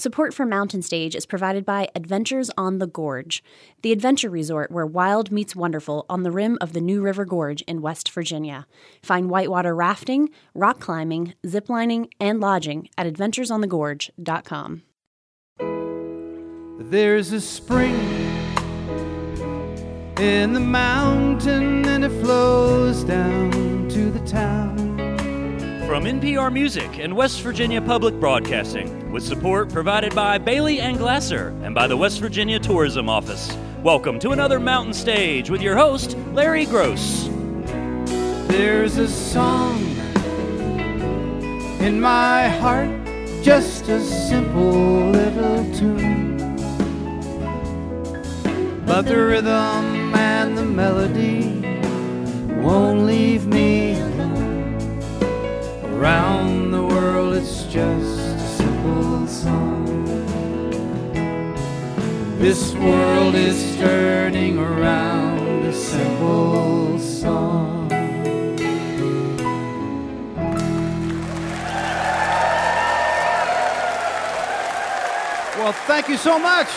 Support for Mountain Stage is provided by Adventures on the Gorge, the adventure resort where wild meets wonderful on the rim of the New River Gorge in West Virginia. Find whitewater rafting, rock climbing, ziplining, and lodging at adventuresonthegorge.com. There's a spring in the mountain and it flows down to the town. From NPR Music and West Virginia Public Broadcasting, with support provided by Bailey and Glasser and by the West Virginia Tourism Office. Welcome to another Mountain Stage with your host, Larry Groce. There's a song in my heart, just a simple little tune. But the rhythm and the melody won't leave me. Around the world, it's just a simple song. This world is turning around a simple song. Well, thank you so much.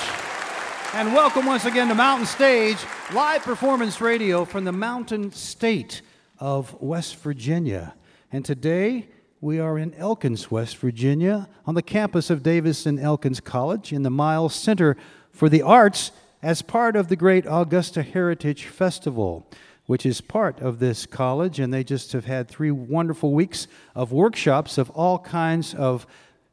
And welcome once again to Mountain Stage, live performance radio from the Mountain State of West Virginia. And today we are in Elkins, West Virginia, on the campus of Davis and Elkins College in the Myles Center for the Arts as part of the great Augusta Heritage Festival, which is part of this college. And they just have had three wonderful weeks of workshops of all kinds of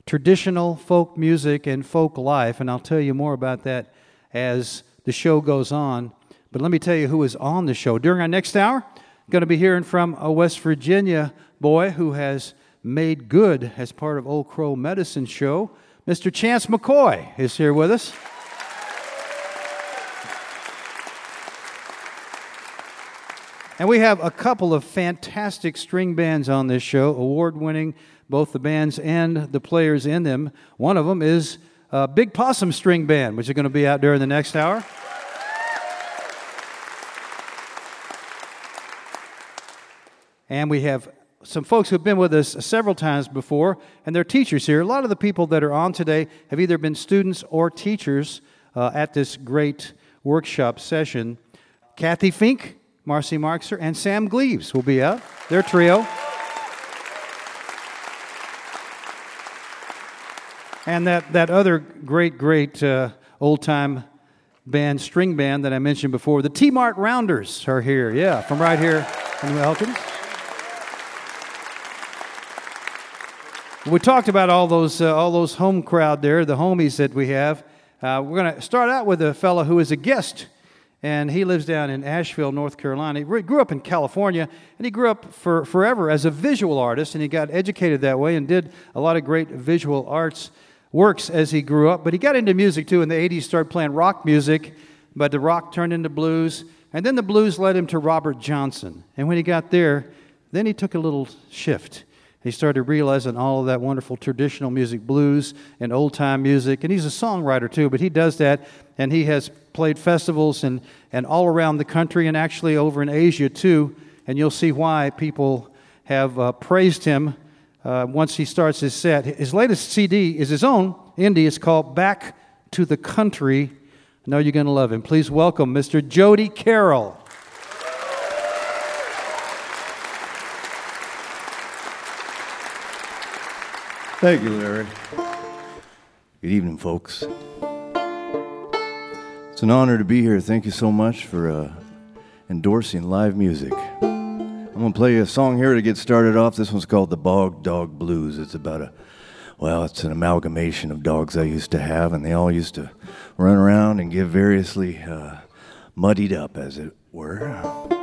traditional folk music and folk life. And I'll tell you more about that as the show goes on. But let me tell you who is on the show. During our next hour, going to be hearing from a West Virginia boy who has made good as part of Old Crow Medicine Show. Mr. Chance McCoy is here with us. And we have a couple of fantastic string bands on this show, award winning, both the bands and the players in them. One of them is uh, Big Possum String Band, which is going to be out during the next hour. And we have some folks who've been with us several times before, and they're teachers here. A lot of the people that are on today have either been students or teachers uh, at this great workshop session. Cathy Fink, Marcy Marxer, and Sam Gleaves will be out. Their trio. And that, that other great, great uh, old time band, string band that I mentioned before, the T Mart Rounders are here. Yeah, from right here in Elkins. We talked about all those, uh, all those home crowd there, the homies that we have. Uh, we're going to start out with a fellow who is a guest, and he lives down in Asheville, North Carolina. He grew up in California, and he grew up for forever as a visual artist, and he got educated that way and did a lot of great visual arts works as he grew up. But he got into music too. In the 80s, started playing rock music, but the rock turned into blues, and then the blues led him to Robert Johnson. And when he got there, then he took a little shift he started realizing all of that wonderful traditional music, blues and old time music. And he's a songwriter too, but he does that. And he has played festivals and, and all around the country and actually over in Asia too. And you'll see why people have uh, praised him uh, once he starts his set. His latest CD is his own indie. It's called Back to the Country. I know you're going to love him. Please welcome Mr. Jody Carroll. Thank you, Larry. Good evening, folks. It's an honor to be here. Thank you so much for uh, endorsing live music. I'm going to play a song here to get started off. This one's called The Bog Dog Blues. It's about a, well, it's an amalgamation of dogs I used to have, and they all used to run around and get variously uh, muddied up, as it were.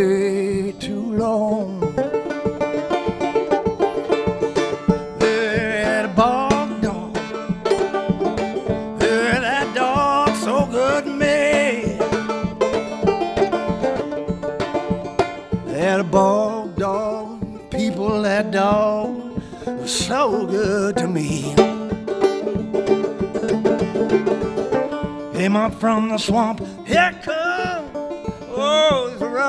way too long. That bog dog, that dog so good to me. That bog dog, people, that dog so good to me. Came up from the swamp, here comes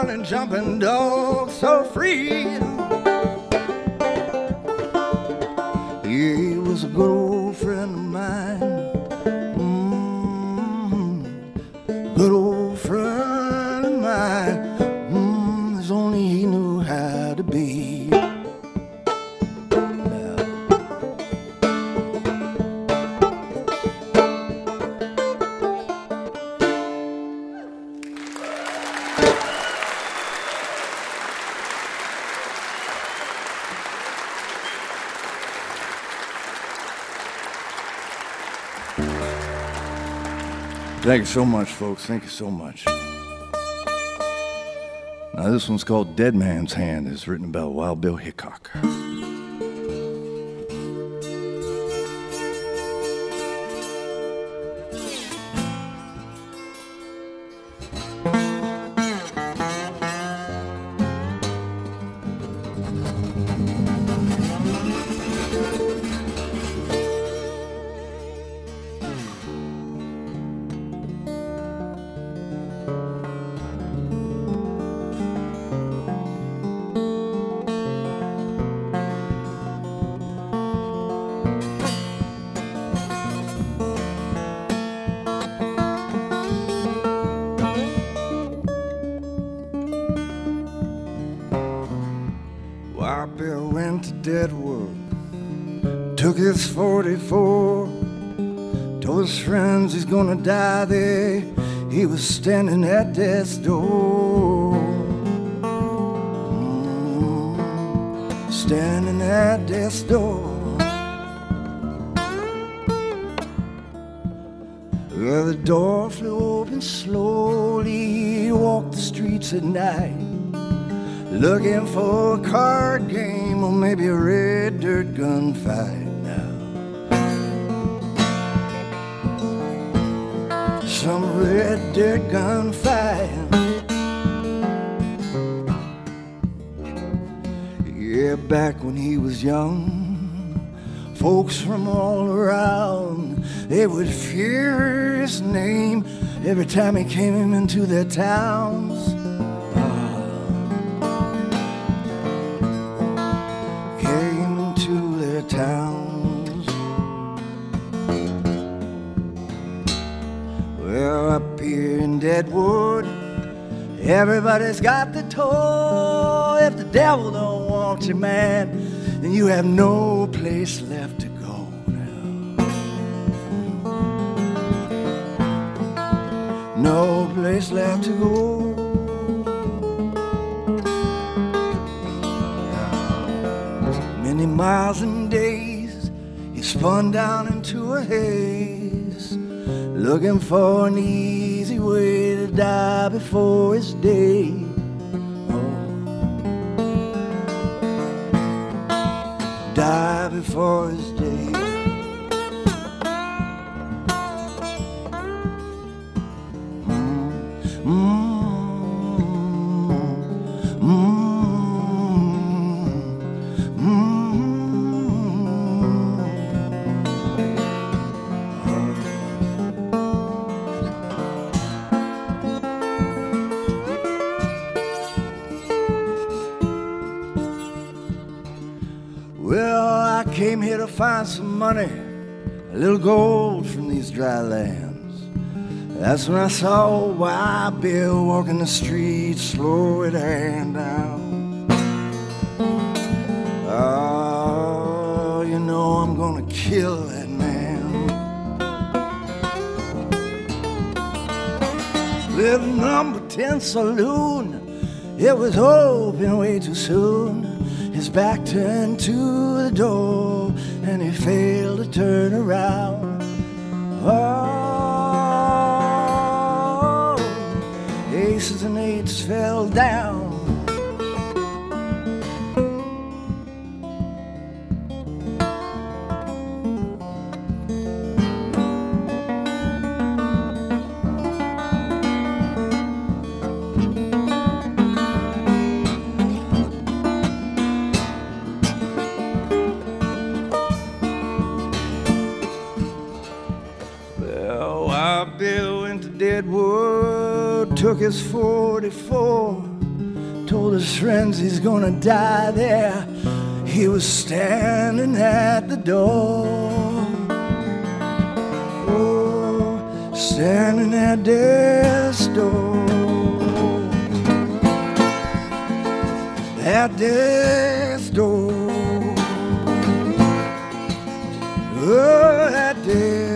down and jumping dog so free. Yeah, it was a good old Thank you so much, folks. Thank you so much. Now, this one's called Dead Man's Hand. It's written by Wild Bill Hickok. Into a little gold from these dry lands. That's when I saw Wild Bill walking the streets, slow it hand down. Oh, you know I'm gonna kill that man. Little number 10 saloon, it was open way too soon. His back turned to the door, and he failed to turn around. Oh, aces and eights fell down. Took his 44, told his friends he's gonna die there. He was standing at the door. Oh, standing at death's door. At death's door. Oh, at death's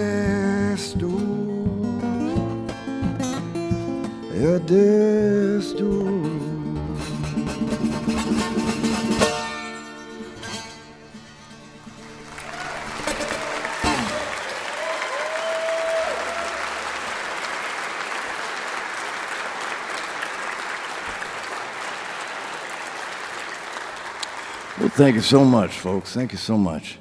Well, thank you so much, folks. Thank you so much.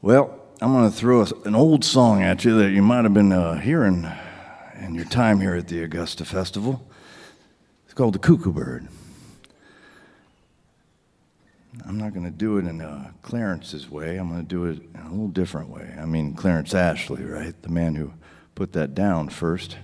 Well, I'm going to throw an old song at you that you might have been uh, hearing in your time here at the Augusta Festival. It's called The Cuckoo Bird. I'm not going to do it in uh, Clarence's way. I'm going to do it in a little different way. I mean, Clarence Ashley, right? The man who put that down first.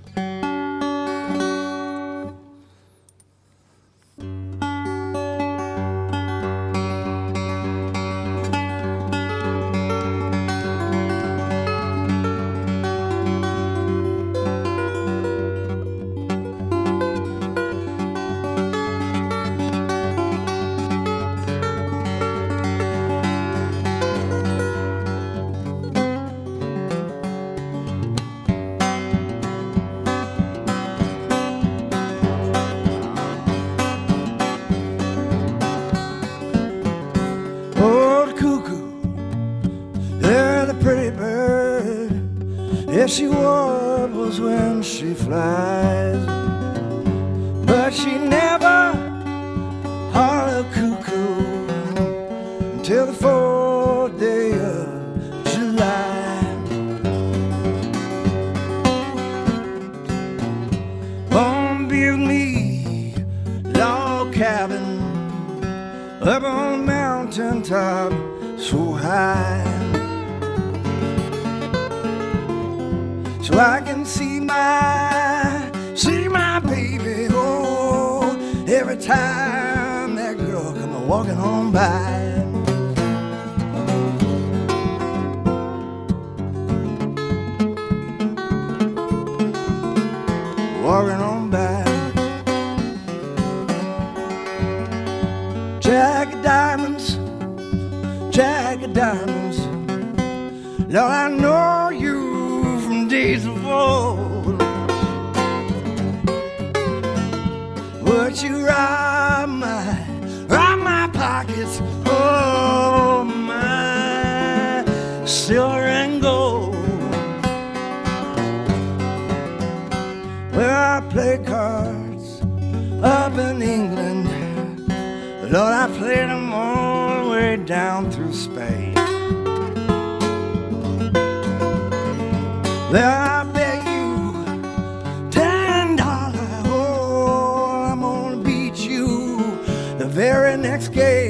Lord, I played them all the way down through Spain. Well, I bet you ten dollars. Oh, I'm gonna beat you the very next game.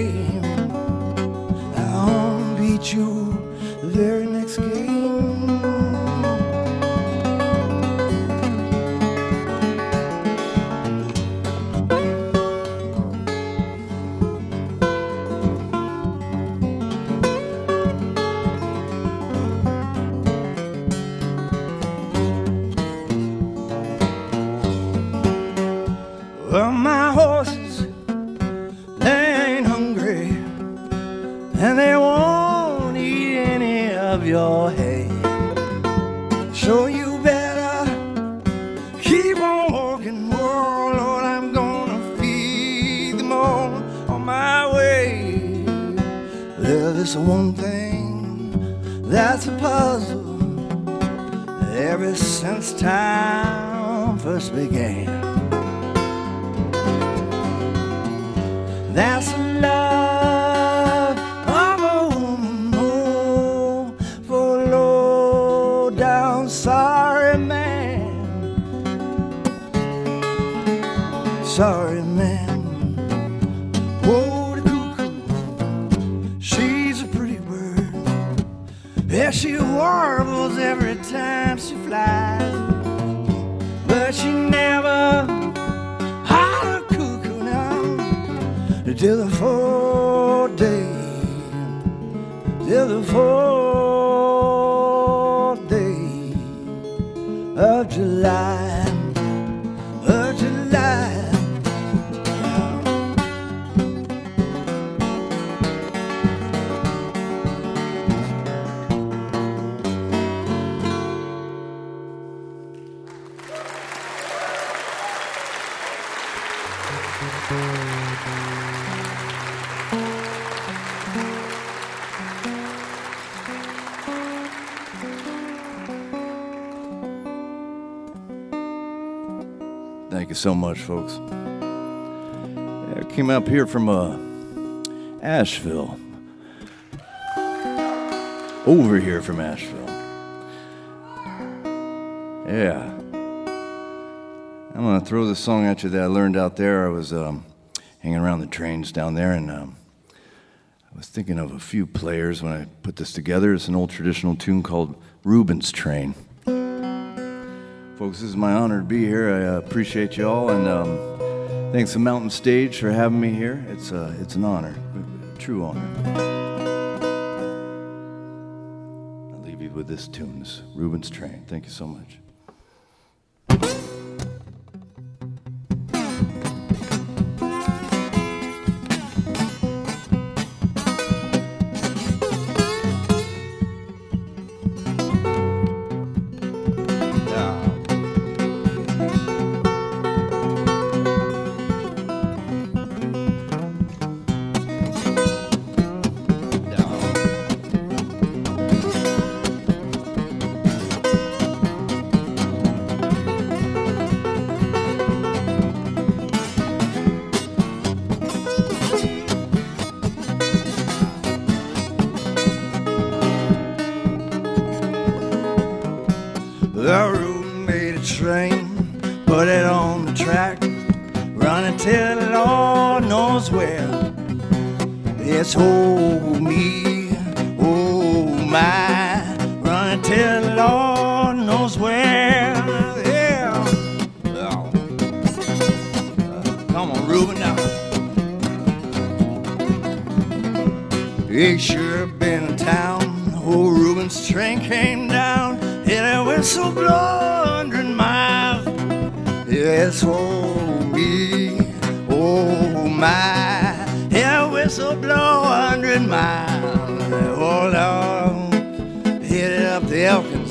Well, there's one so much, folks. I came up here from uh, Asheville. Over here from Asheville. Yeah. I'm going to throw this song at you that I learned out there. I was um, hanging around the trains down there, and um, I was thinking of a few players when I put this together. It's an old traditional tune called Reuben's Train. Folks, this is my honor to be here. I uh, appreciate you all, and um, thanks to Mountain Stage for having me here. It's, uh, it's an honor, a true honor. I'll leave you with this tune, this Reuben's Train. Thank you so much. In town. Old Reuben's train came down. Hit a whistle blow a hundred miles. Yes, oh me, oh my. A whistle blow a hundred miles. Oh Lord, hit it up the Elkins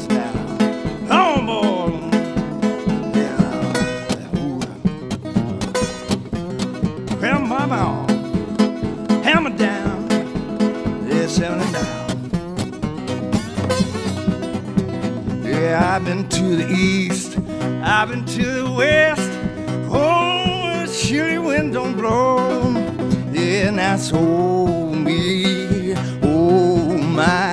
I've been to the east, I've been to the west. Oh, the chilly wind don't blow. Yeah, that's oh me, oh my.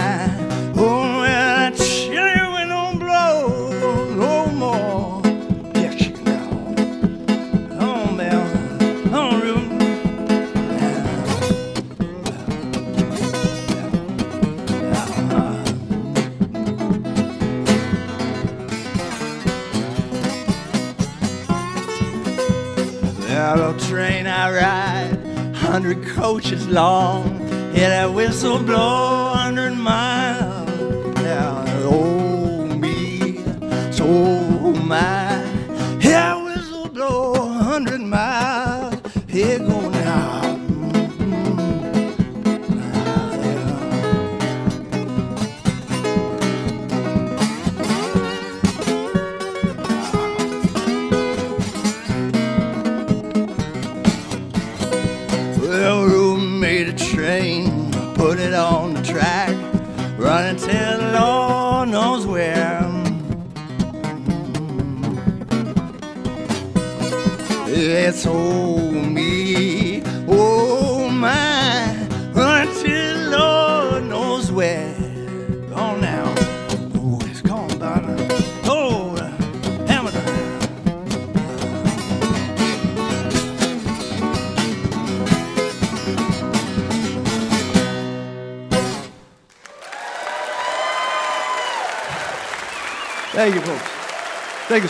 Coaches long, hear that whistle blow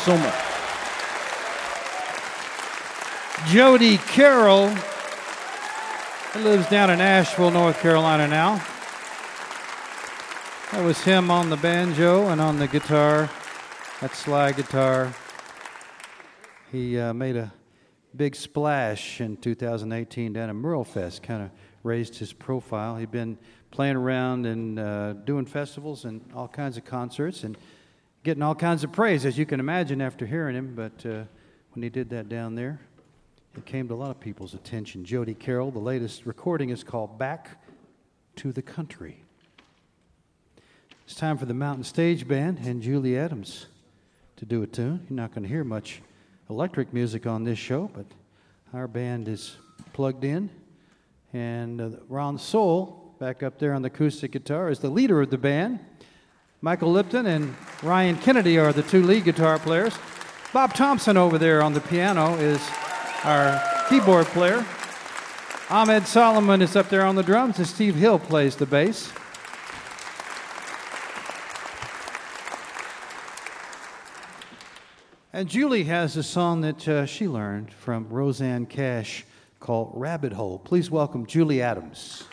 so much. Jody Carroll lives down in Asheville, North Carolina now. That was him on the banjo and on the guitar, that slide guitar. He uh, made a big splash in 2018 down at Merle Fest, kind of raised his profile. He'd been playing around and uh, doing festivals and all kinds of concerts and getting all kinds of praise, as you can imagine after hearing him. But uh, when he did that down there, it came to a lot of people's attention. Jody Carroll, the latest recording is called Back to the Country. It's time for the Mountain Stage Band and Julie Adams to do a tune. You're not going to hear much electric music on this show, but our band is plugged in. And uh, Ron Sowell, back up there on the acoustic guitar, is the leader of the band. Michael Lipton and Ryan Kennedy are the two lead guitar players. Bob Thompson over there on the piano is our keyboard player. Ammed Solomon is up there on the drums, and Steve Hill plays the bass. And Julie has a song that uh, she learned from Rosanne Cash called Rabbit Hole. Please welcome Julie Adams.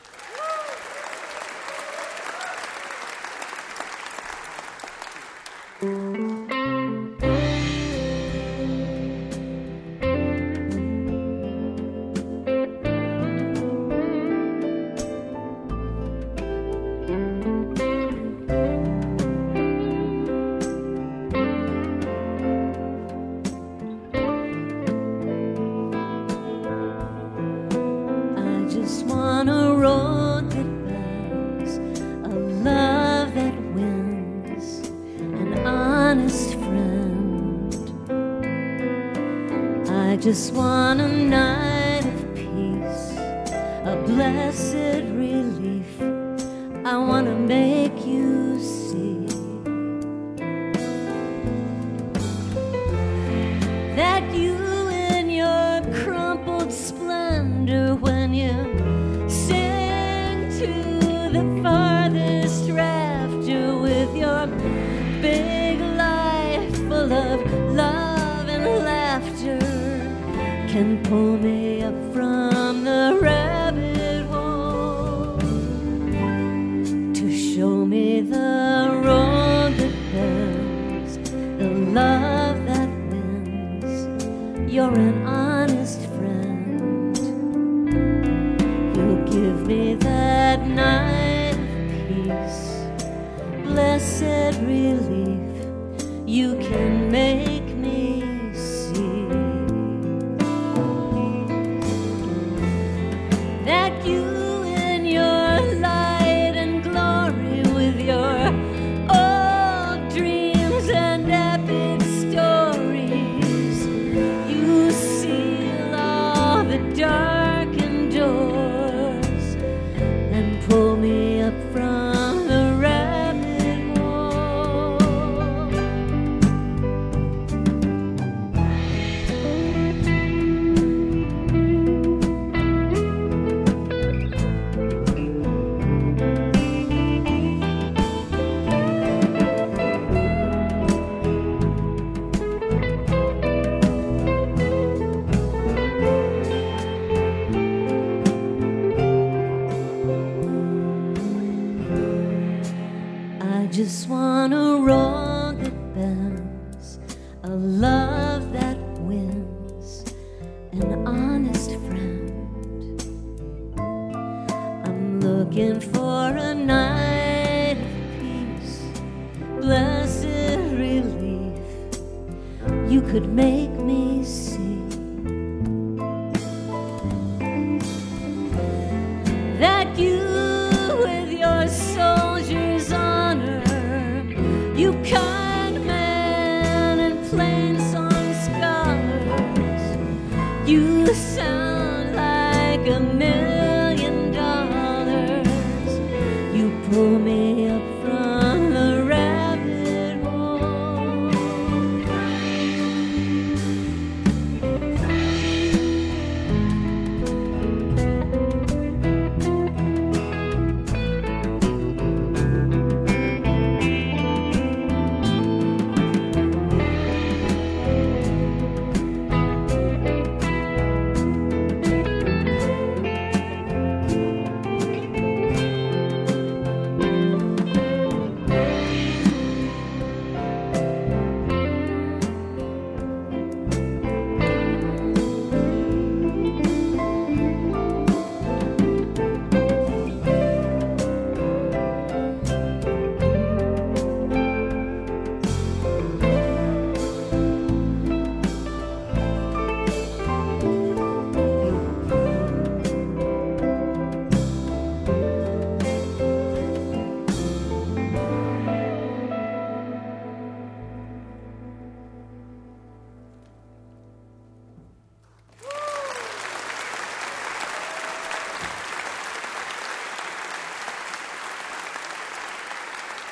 Música I just want a night of peace, a blessed relief. I want to make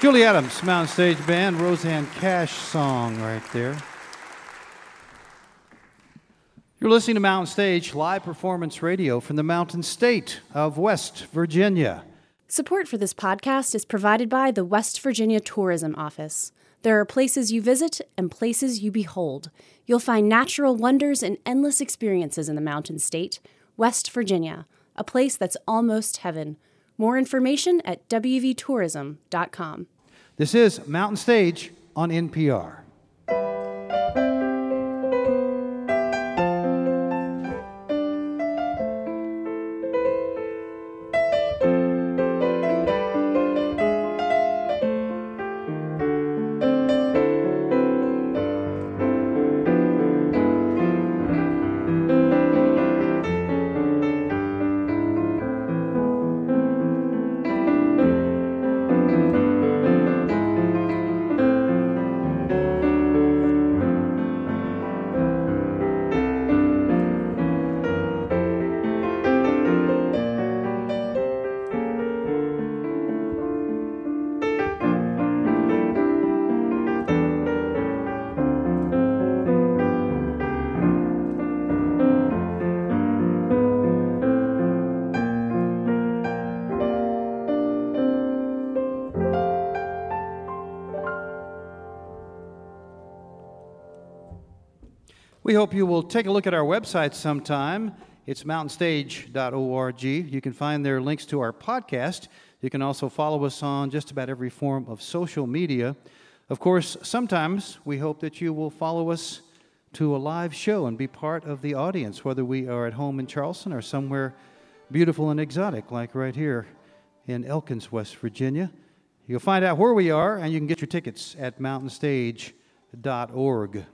Julie Adams, Mountain Stage Band, Rosanne Cash song right there. You're listening to Mountain Stage live performance radio from the Mountain State of West Virginia. Support for this podcast is provided by the West Virginia Tourism Office. There are places you visit and places you behold. You'll find natural wonders and endless experiences in the Mountain State, West Virginia, a place that's almost heaven. More information at wvtourism.com. This is Mountain Stage on NPR. We hope you will take a look at our website sometime. It's mountainstage.org. You can find there links to our podcast. You can also follow us on just about every form of social media. Of course, sometimes we hope that you will follow us to a live show and be part of the audience, whether we are at home in Charleston or somewhere beautiful and exotic, like right here in Elkins, West Virginia. You'll find out where we are, and you can get your tickets at mountainstage.org.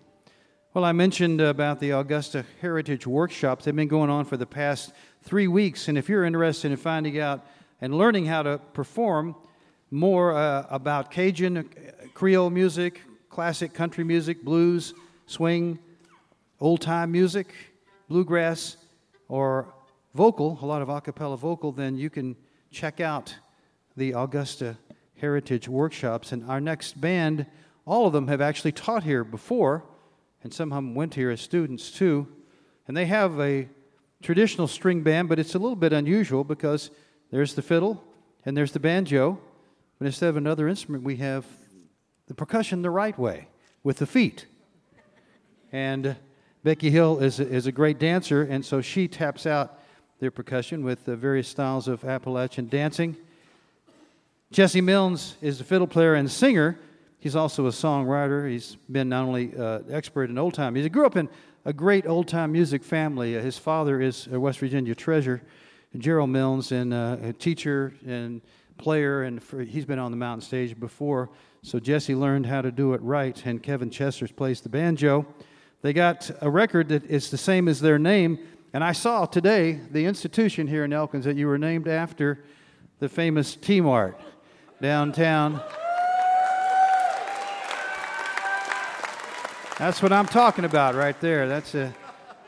Well, I mentioned about the Augusta Heritage Workshops. They've been going on for the past three weeks. And if you're interested in finding out and learning how to perform more uh, about Cajun, uh, Creole music, classic country music, blues, swing, old time music, bluegrass, or vocal, a lot of a cappella vocal, then you can check out the Augusta Heritage Workshops. And our next band, all of them have actually taught here before and some of them went here as students too. And they have a traditional string band, but it's a little bit unusual because there's the fiddle and there's the banjo, but instead of another instrument, we have the percussion the right way with the feet. And Becky Hill is a, is a great dancer, and so she taps out their percussion with the various styles of Appalachian dancing. Jesse Milnes is a fiddle player and singer, He's also a songwriter. He's been not only uh, expert in old time music, he grew up in a great old time music family. Uh, his father is a West Virginia treasure, Gerald Milnes, and uh, a teacher and player, and for, he's been on the mountain stage before. So Jesse learned how to do it right, and Kevin Chesters plays the banjo. They got a record that is the same as their name, and I saw today the institution here in Elkins that you were named after the famous T Mart downtown. That's what I'm talking about right there. That's a,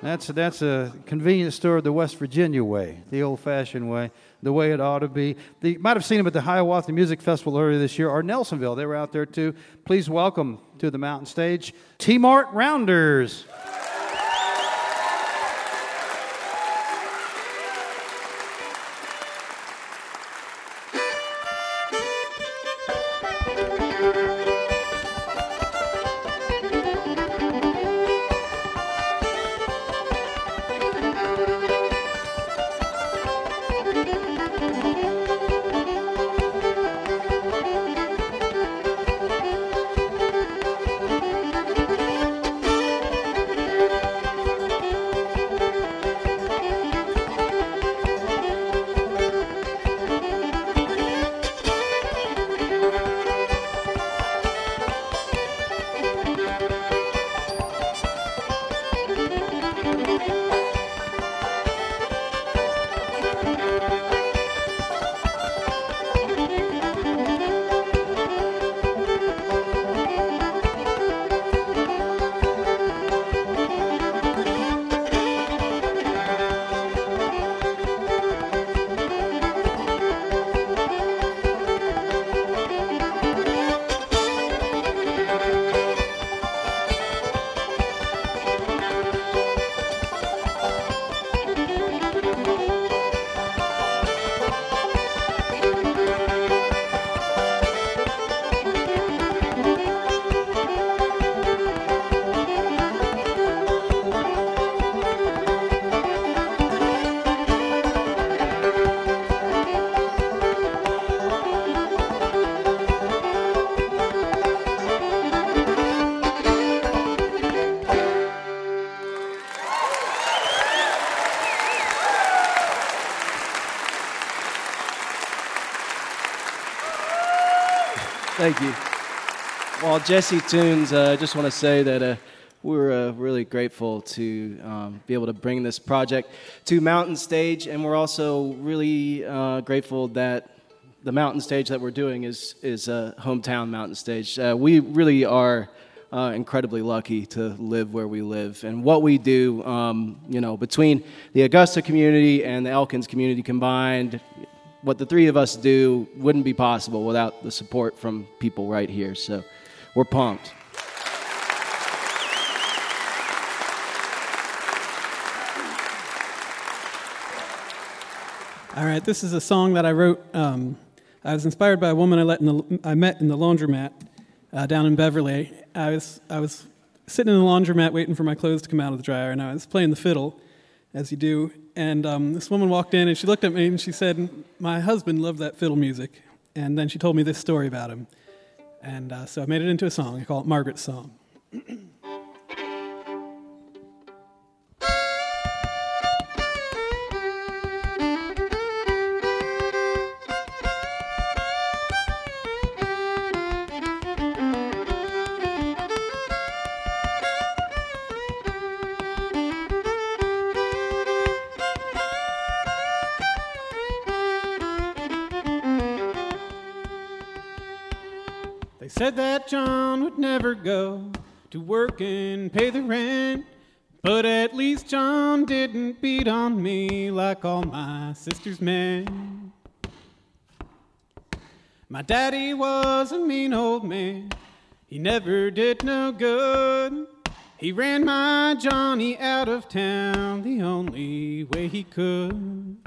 that's a, that's a convenience store the West Virginia way, the old-fashioned way, the way it ought to be. The, you might have seen them at the Hiawatha Music Festival earlier this year, or Nelsonville. They were out there too. Please welcome to the mountain stage T Mart Rounders. Thank you. Well, Jesse Tunes, uh, I just want to say that uh, we're uh, really grateful to um, be able to bring this project to Mountain Stage, and we're also really uh, grateful that the Mountain Stage that we're doing is is a hometown Mountain Stage. Uh, we really are. Uh, incredibly lucky to live where we live. And what we do, um, you know, between the Augusta community and the Elkins community combined, what the three of us do wouldn't be possible without the support from people right here. So we're pumped. All right, this is a song that I wrote. Um, I was inspired by a woman I, the, I met in the laundromat uh, down in Beverly. I was, I was sitting in the laundromat waiting for my clothes to come out of the dryer, and I was playing the fiddle, as you do. And um, this woman walked in and she looked at me and she said, My husband loved that fiddle music. And then she told me this story about him. And uh, so I made it into a song. I call it Margaret's Song. never go to work and pay the rent. But at least John didn't beat on me like all my sister's men. My daddy was a mean old man. He never did no good. He ran my Johnny out of town the only way he could.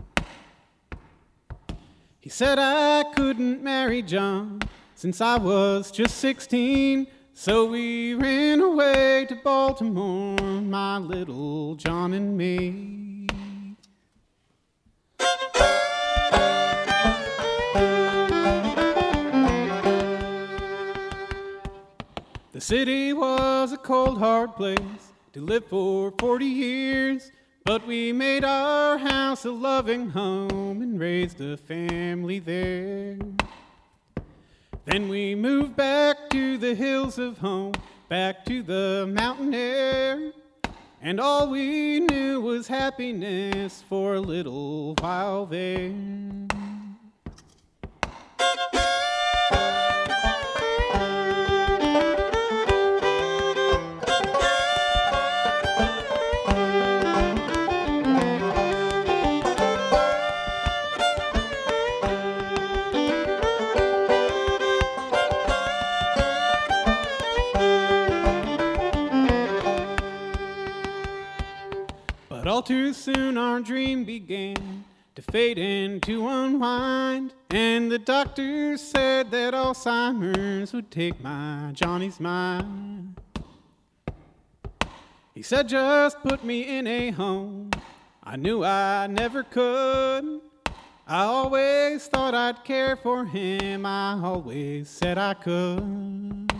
He said I couldn't marry John since I was just 16. So we ran away to Baltimore, my little John and me. The city was a cold, hard place to live for 40 years. But we made our house a loving home and raised a family there. Then we moved back to the hills of home, back to the mountain air. And all we knew was happiness for a little while there. Too soon our dream began to fade and to unwind. And the doctor said that Alzheimer's would take my Johnny's mind. He said, just put me in a home. I knew I never could. I always thought I'd care for him. I always said I could.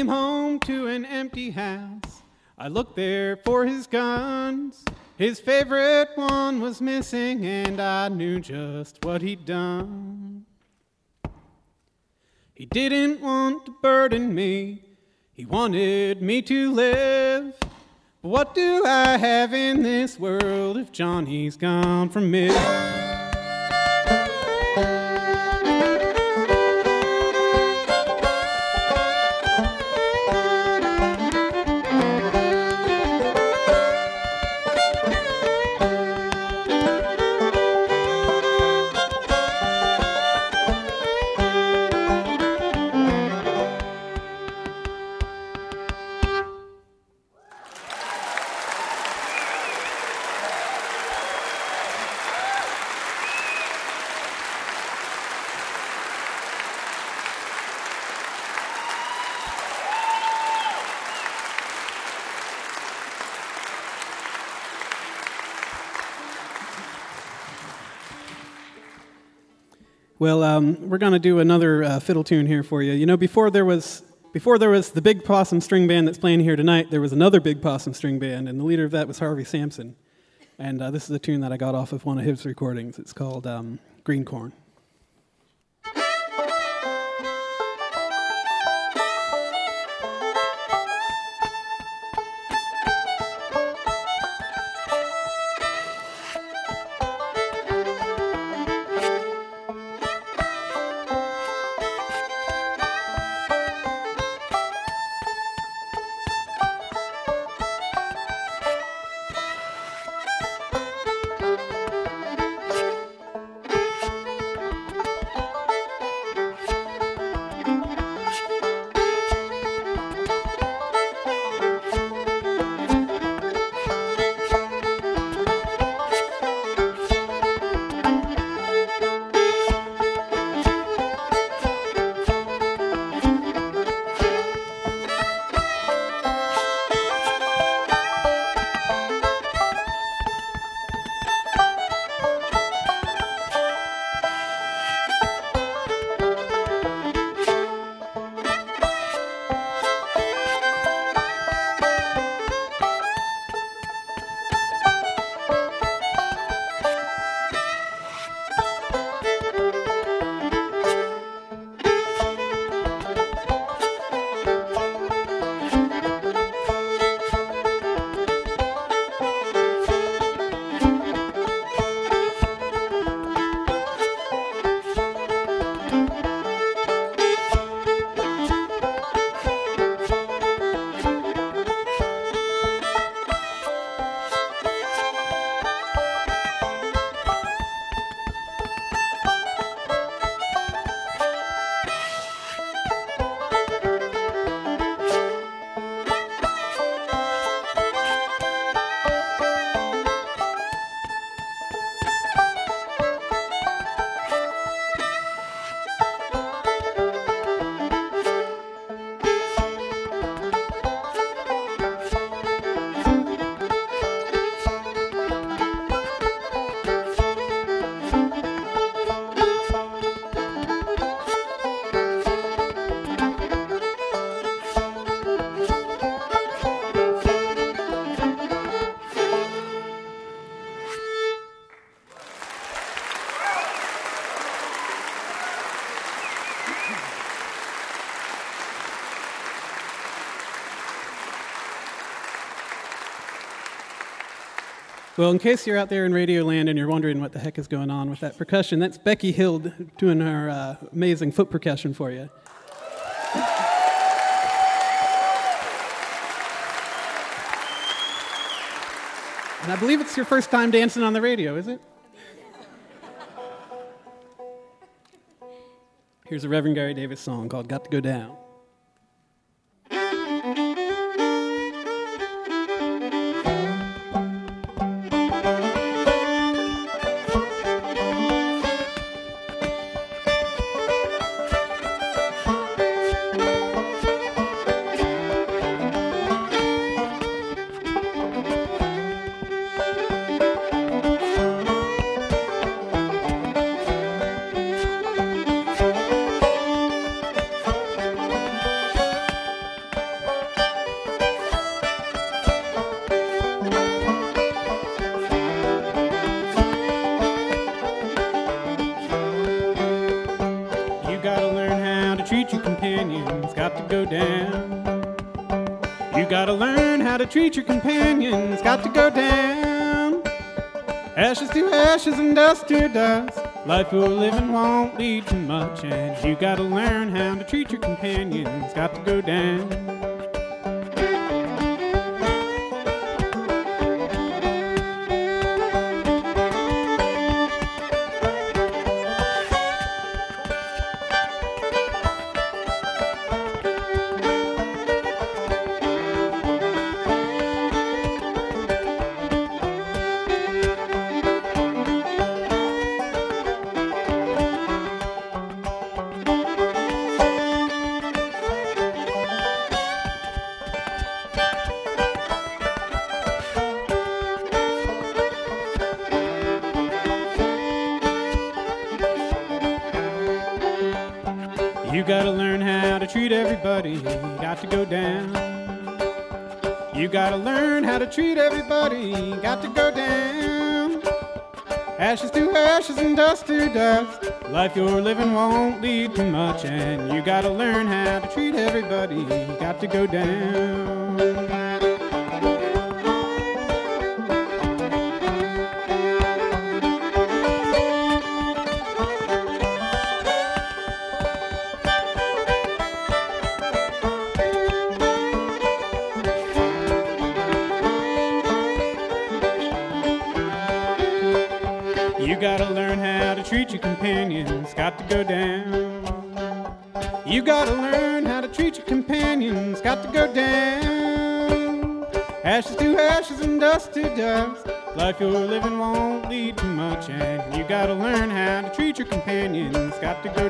Came home to an empty house. I looked there for his guns. His favorite one was missing, and I knew just what he'd done. He didn't want to burden me, he wanted me to live. But what do I have in this world if Johnny's gone from me? Um, we're going to do another uh, fiddle tune here for you. You know, before there was before there was the Big Possum String Band that's playing here tonight, there was another Big Possum String Band, and the leader of that was Harvey Sampson. And uh, this is a tune that I got off of one of his recordings. It's called um, Green Corn. Well, in case you're out there in Radio Land and you're wondering what the heck is going on with that percussion, that's Becky Hill doing her uh, amazing foot percussion for you. And I believe it's your first time dancing on the radio, is it? Here's a Reverend Gary Davis song called Got to Go Down. To dust. Life you're living won't lead to much, and you gotta learn how to treat your companions, got to go down. Dust to dust. Life you're living won't lead to much, and you gotta learn how to treat everybody. You got to go down. To go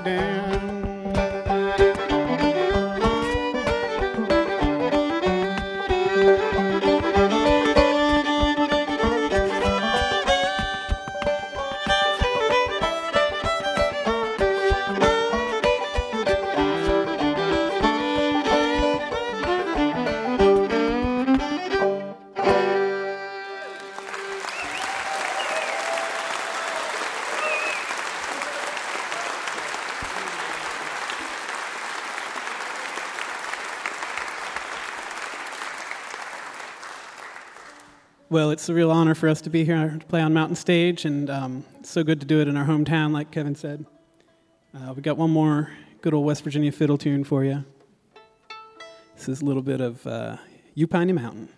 for us to be here to play on Mountain Stage, and um, it's so good to do it in our hometown, like Kevin said. Uh, we got one more good old West Virginia fiddle tune for you. This is a little bit of uh, Yew Piney Mountain.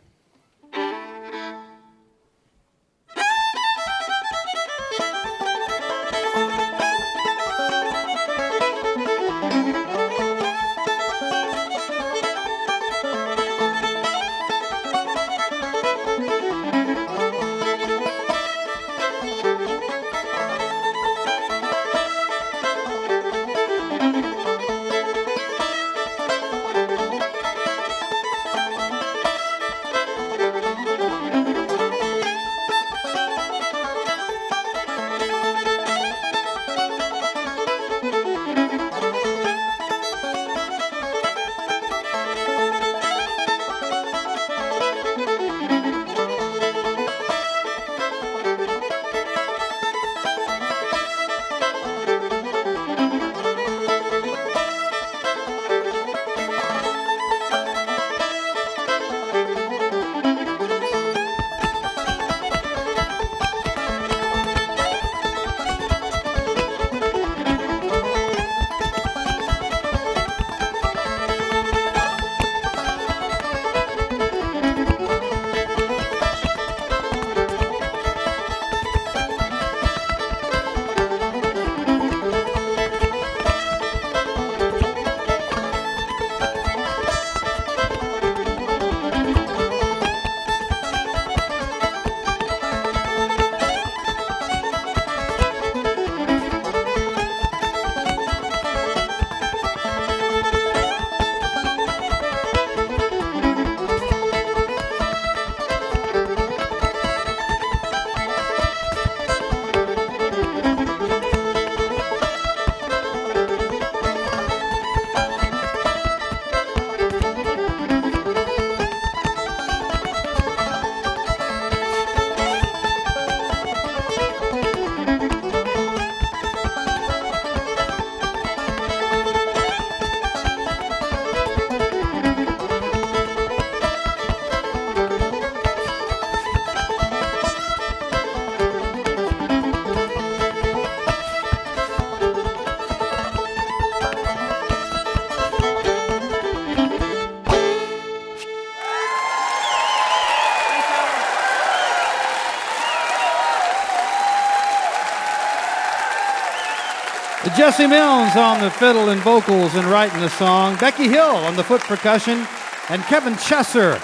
Jesse Milnes on the fiddle and vocals and writing the song. Becky Hill on the foot percussion. And Kevin Chesser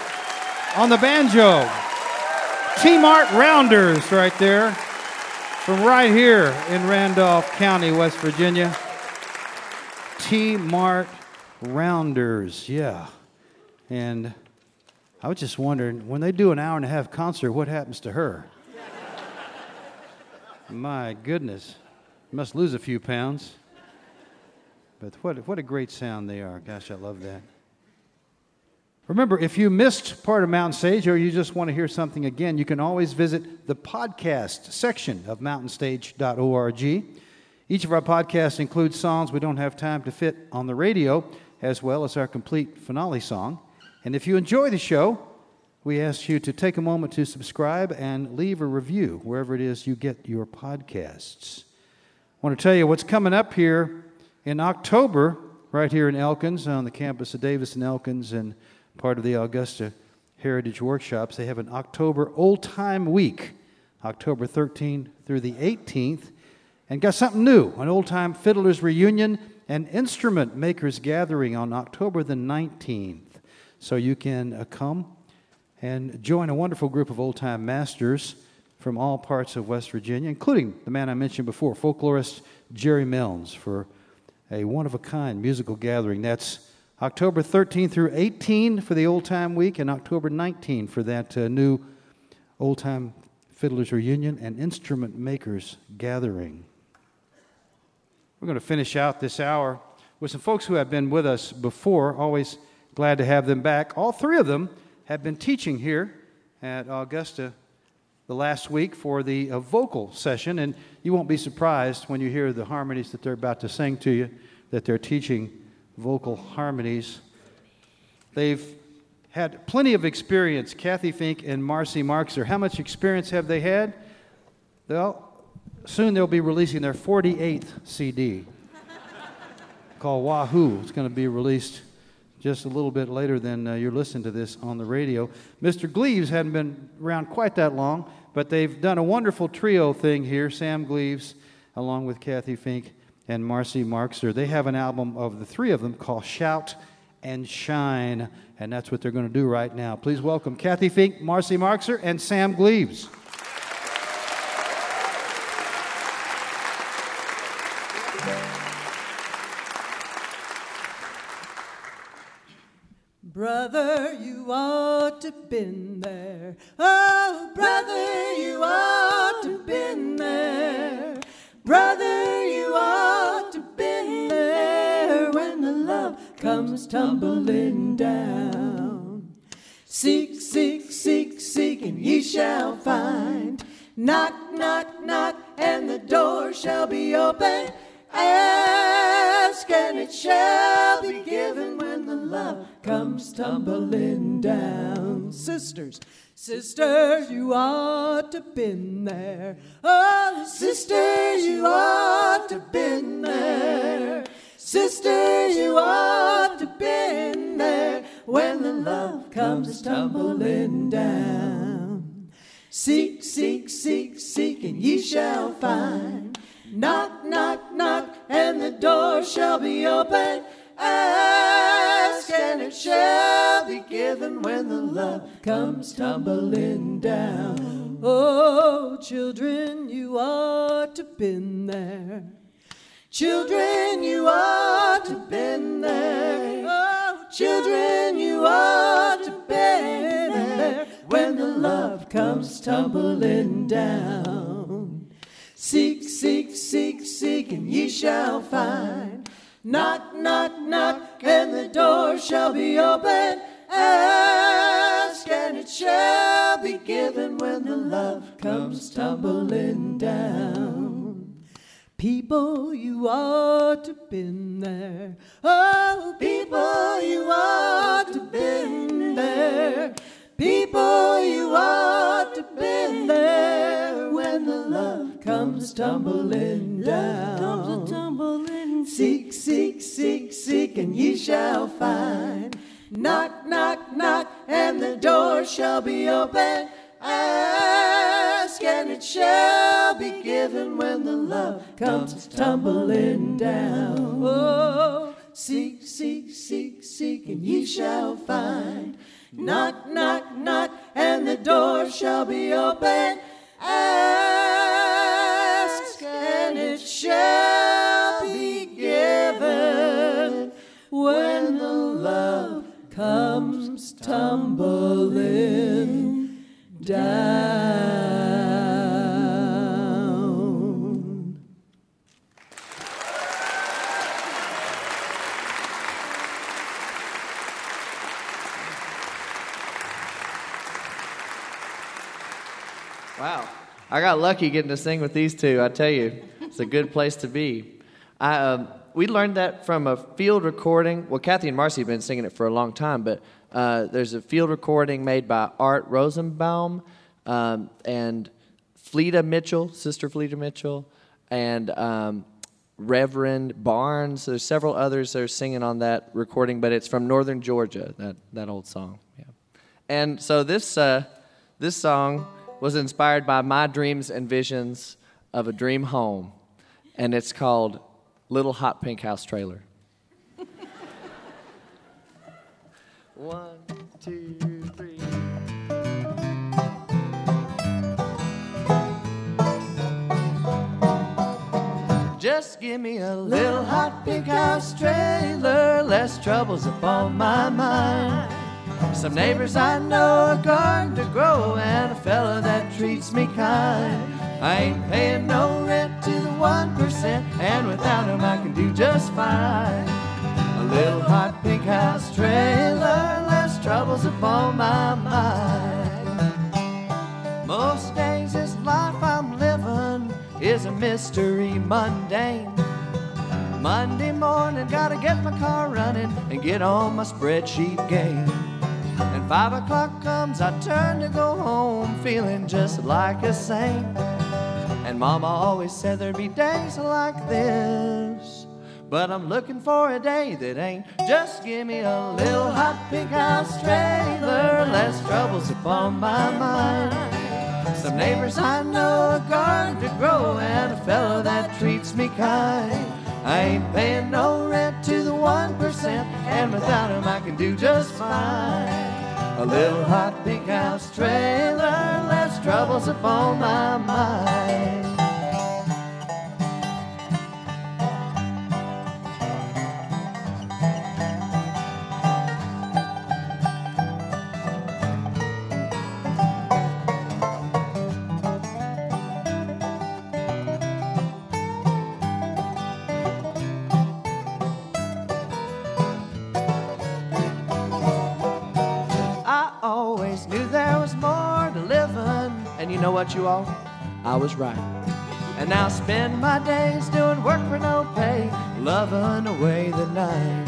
on the banjo. T Mart Rounders right there from right here in Randolph County, West Virginia. T Mart Rounders, yeah. And I was just wondering when they do an hour and a half concert, what happens to her? My goodness. Must lose a few pounds. But what, what a great sound they are. Gosh, I love that. Remember, if you missed part of Mountain Stage or you just want to hear something again, you can always visit the podcast section of mountainstage.org. Each of our podcasts includes songs we don't have time to fit on the radio, as well as our complete finale song. And if you enjoy the show, we ask you to take a moment to subscribe and leave a review wherever it is you get your podcasts. I want to tell you what's coming up here in October, right here in Elkins, on the campus of Davis and Elkins, and part of the Augusta Heritage Workshops. They have an October Old Time Week, October 13th through the 18th, and got something new an Old Time Fiddlers Reunion and Instrument Makers Gathering on October the 19th. So you can uh, come and join a wonderful group of old time masters from all parts of West Virginia, including the man I mentioned before, folklorist Jerry Milnes, for a one of a kind musical gathering. That's October 13 through 18 for the Old Time Week, and October 19 for that uh, new Old Time Fiddlers Reunion and Instrument Makers Gathering. We're going to finish out this hour with some folks who have been with us before. Always glad to have them back. All three of them have been teaching here at Augusta the last week for the uh, vocal session, and you won't be surprised when you hear the harmonies that they're about to sing to you that they're teaching vocal harmonies. They've had plenty of experience, Cathy Fink and Marcy Marxer. How much experience have they had? Well, soon they'll be releasing their 48th CD called Wahoo. It's going to be released just a little bit later than uh, you're listening to this on the radio. Mr. Gleaves hadn't been around quite that long, but they've done a wonderful trio thing here. Sam Gleaves, along with Cathy Fink, and Marcy Marxer. They have an album of the three of them called Shout and Shine, and that's what they're going to do right now. Please welcome Cathy Fink, Marcy Marxer, and Sam Gleaves. Brother, you ought to been there. Oh, brother, you ought to been there. Brother, you ought to been there when the love comes tumbling down. Seek, seek, seek, seek, and ye shall find. Knock, knock, knock, and the door shall be open. Ask, and it shall be given when the love comes tumbling down. Sisters, sisters, you ought to been there. Oh, sisters, you ought to been there. Sisters, you ought to been there when the love comes tumbling down. Seek, seek, seek, seek, and ye shall find. Knock, knock, knock, and the door shall be open. Ask, and it shall be given when the love comes tumbling down. Oh, children, you ought to been there. Children, you ought to been there. Oh, children, you ought to been there when the love comes tumbling down. Seek, seek, seek, and ye shall find. Knock, knock, knock, and the door shall be open. Ask, and it shall be given when the love comes tumbling down. People, you ought to been there. Oh, people, you ought to been there. People, you ought to been there comes tumbling down. Comes tumbling. Seek, seek, seek, seek, and ye shall find. Knock, knock, knock, and the door shall be open. Ask, and it shall be given when the love comes tumbling down. Oh, seek, seek, seek, seek, and ye shall find. Knock, knock, knock, and the door shall be open. Ask, comes tumbling down. Wow. I got lucky getting to sing with these two, I tell you. It's a good place to be. I, uh, we learned that from a field recording. Well, Cathy and Marcy have been singing it for a long time, but uh, there's a field recording made by Art Rosenbaum um, and Fleta Mitchell, Sister Fleta Mitchell, and um, Reverend Barnes. There's several others that are singing on that recording, but it's from Northern Georgia. That that old song. Yeah. And so this uh, this song was inspired by my dreams and visions of a dream home, and it's called Little Hot Pink House Trailer. One, two, three. Just give me a little hot pink house trailer, less troubles upon my mind. Some neighbors I know a garden to grow and a fella that treats me kind. I ain't paying no rent to the one percent, and without him I can do just fine. A little hot pink house trailer, less troubles upon my mind. Most days this life I'm living is a mystery mundane. Monday morning, gotta get my car running and get on my spreadsheet game. And five o'clock comes, I turn to go home, feeling just like a saint. And Mama always said there'd be days like this. But I'm looking for a day that ain't. Just give me a little hot pink house trailer, less troubles upon my mind. Some neighbors I know a garden to grow and a fellow that treats me kind. I ain't paying no rent to the one percent, and without him I can do just fine. A little hot pink house trailer, less troubles upon my mind. You know what, you all? I was right. And now spend my days doing work for no pay, loving away the night.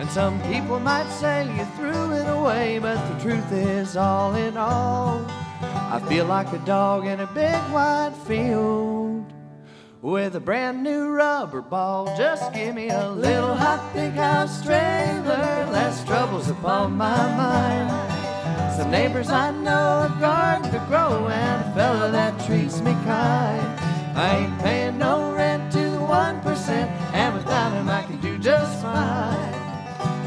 And some people might say you threw it away, but the truth is, all in all, I feel like a dog in a big wide field with a brand new rubber ball. Just give me a little hot pink house trailer, less troubles upon my mind. Some neighbors I know a garden to grow and a fella that treats me kind. I ain't paying no rent to the one percent, and without him I can do just fine.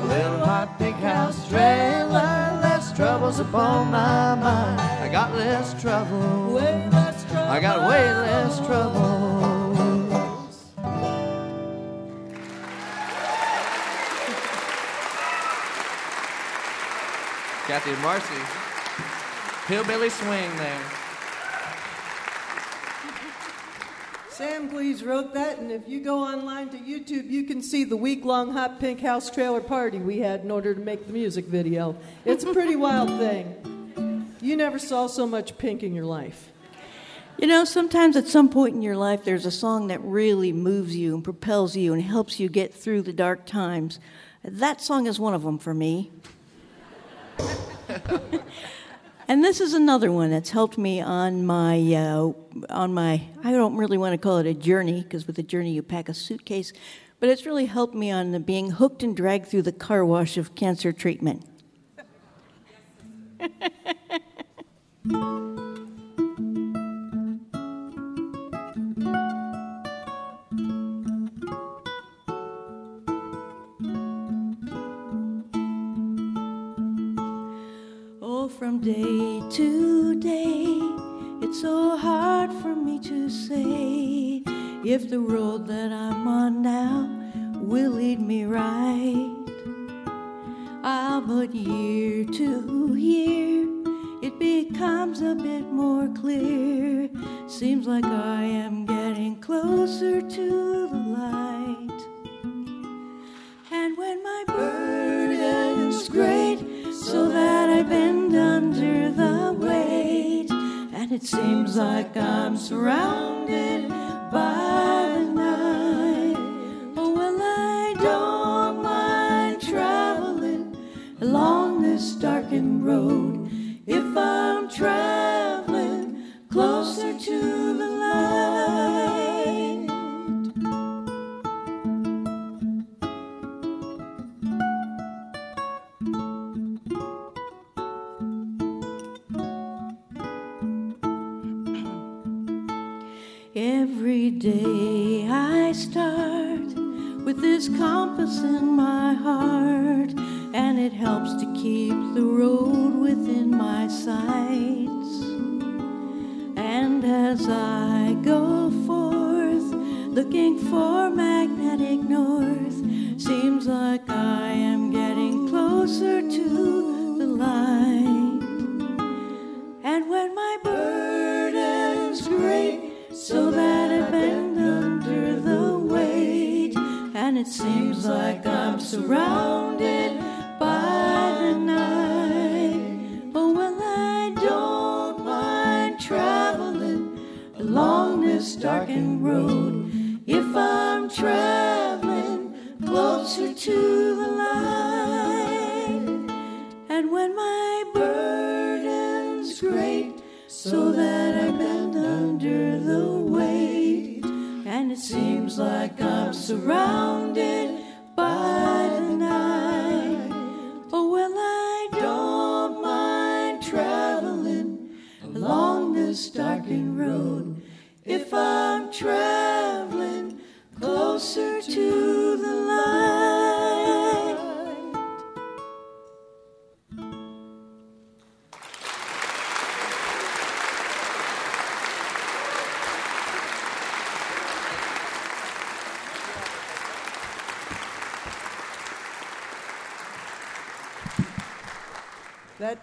A little hot pink house trailer, less troubles upon my mind. I got less trouble. Way less trouble. I got way less trouble. Cathy and Marcy. Hillbilly swing there. Sam Gleaves wrote that, and if you go online to YouTube, you can see the week long Hot Pink House trailer party we had in order to make the music video. It's a pretty wild thing. You never saw so much pink in your life. You know, sometimes at some point in your life, there's a song that really moves you and propels you and helps you get through the dark times. That song is one of them for me. And this is another one that's helped me on my uh, on my I don't really want to call it a journey because with a journey you pack a suitcase, but it's really helped me on the being hooked and dragged through the car wash of cancer treatment. from day to day, it's so hard for me to say if the road that I'm on now will lead me right. Ah, but year to year, it becomes a bit more clear. Seems like I am getting closer to the light. And when my burden's great, it seems like I'm surrounded by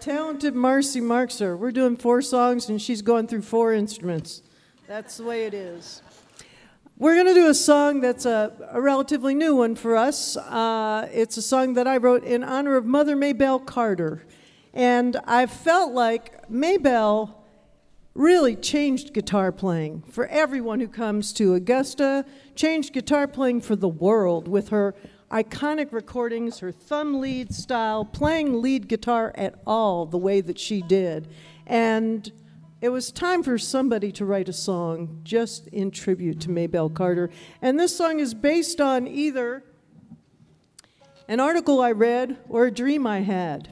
talented Marcy Marxer. We're doing four songs and she's going through four instruments. That's the way it is. We're going to do a song that's a, a relatively new one for us. Uh, it's a song that I wrote in honor of Mother Maybelle Carter. And I felt like Maybelle really changed guitar playing for everyone who comes to Augusta, changed guitar playing for the world with her iconic recordings, her thumb lead style, playing lead guitar at all the way that she did. And it was time for somebody to write a song just in tribute to Maybelle Carter. And this song is based on either an article I read or a dream I had.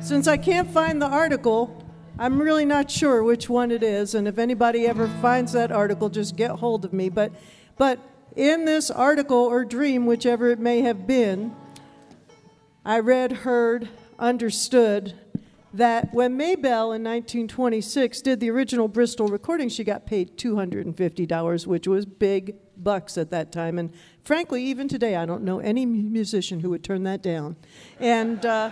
Since I can't find the article, I'm really not sure which one it is. And if anybody ever finds that article, just get hold of me. But, but in this article or dream, whichever it may have been, I read, heard, understood that when Maybelle in 1926 did the original Bristol recording, she got paid $250, which was big bucks at that time. And frankly, even today, I don't know any musician who would turn that down. And uh,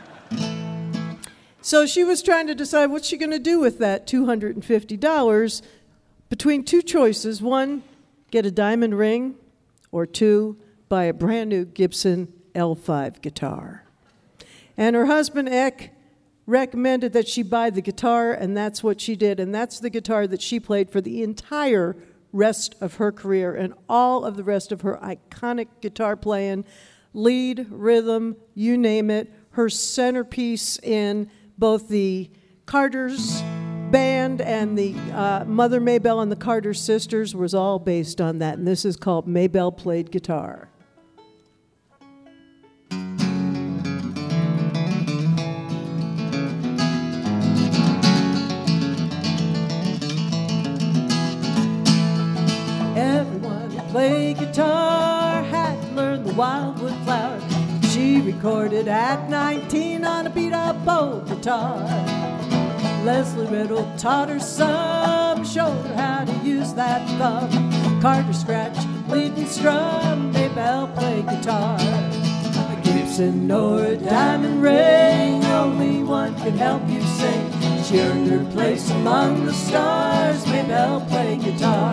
so she was trying to decide what's she going to do with that $250 between two choices one, get a diamond ring, or two, buy a brand new Gibson L5 guitar. And her husband, Eck, recommended that she buy the guitar, and that's what she did. And that's the guitar that she played for the entire rest of her career and all of the rest of her iconic guitar playing, lead, rhythm, you name it. Her centerpiece in both the Carter's band and the uh, Mother Maybelle and the Carter sisters was all based on that. And this is called Maybelle Played Guitar. Everyone who played guitar had to learn the wildwood flower. She recorded at 19 on a beat up old guitar. Lesley Riddle taught her some, showed her how to use that thumb. Carter scratch, lead and strum, Maybelle played guitar. A Gibson or a diamond ring, only one could help you sing. She earned her place among the stars, Maybelle played guitar.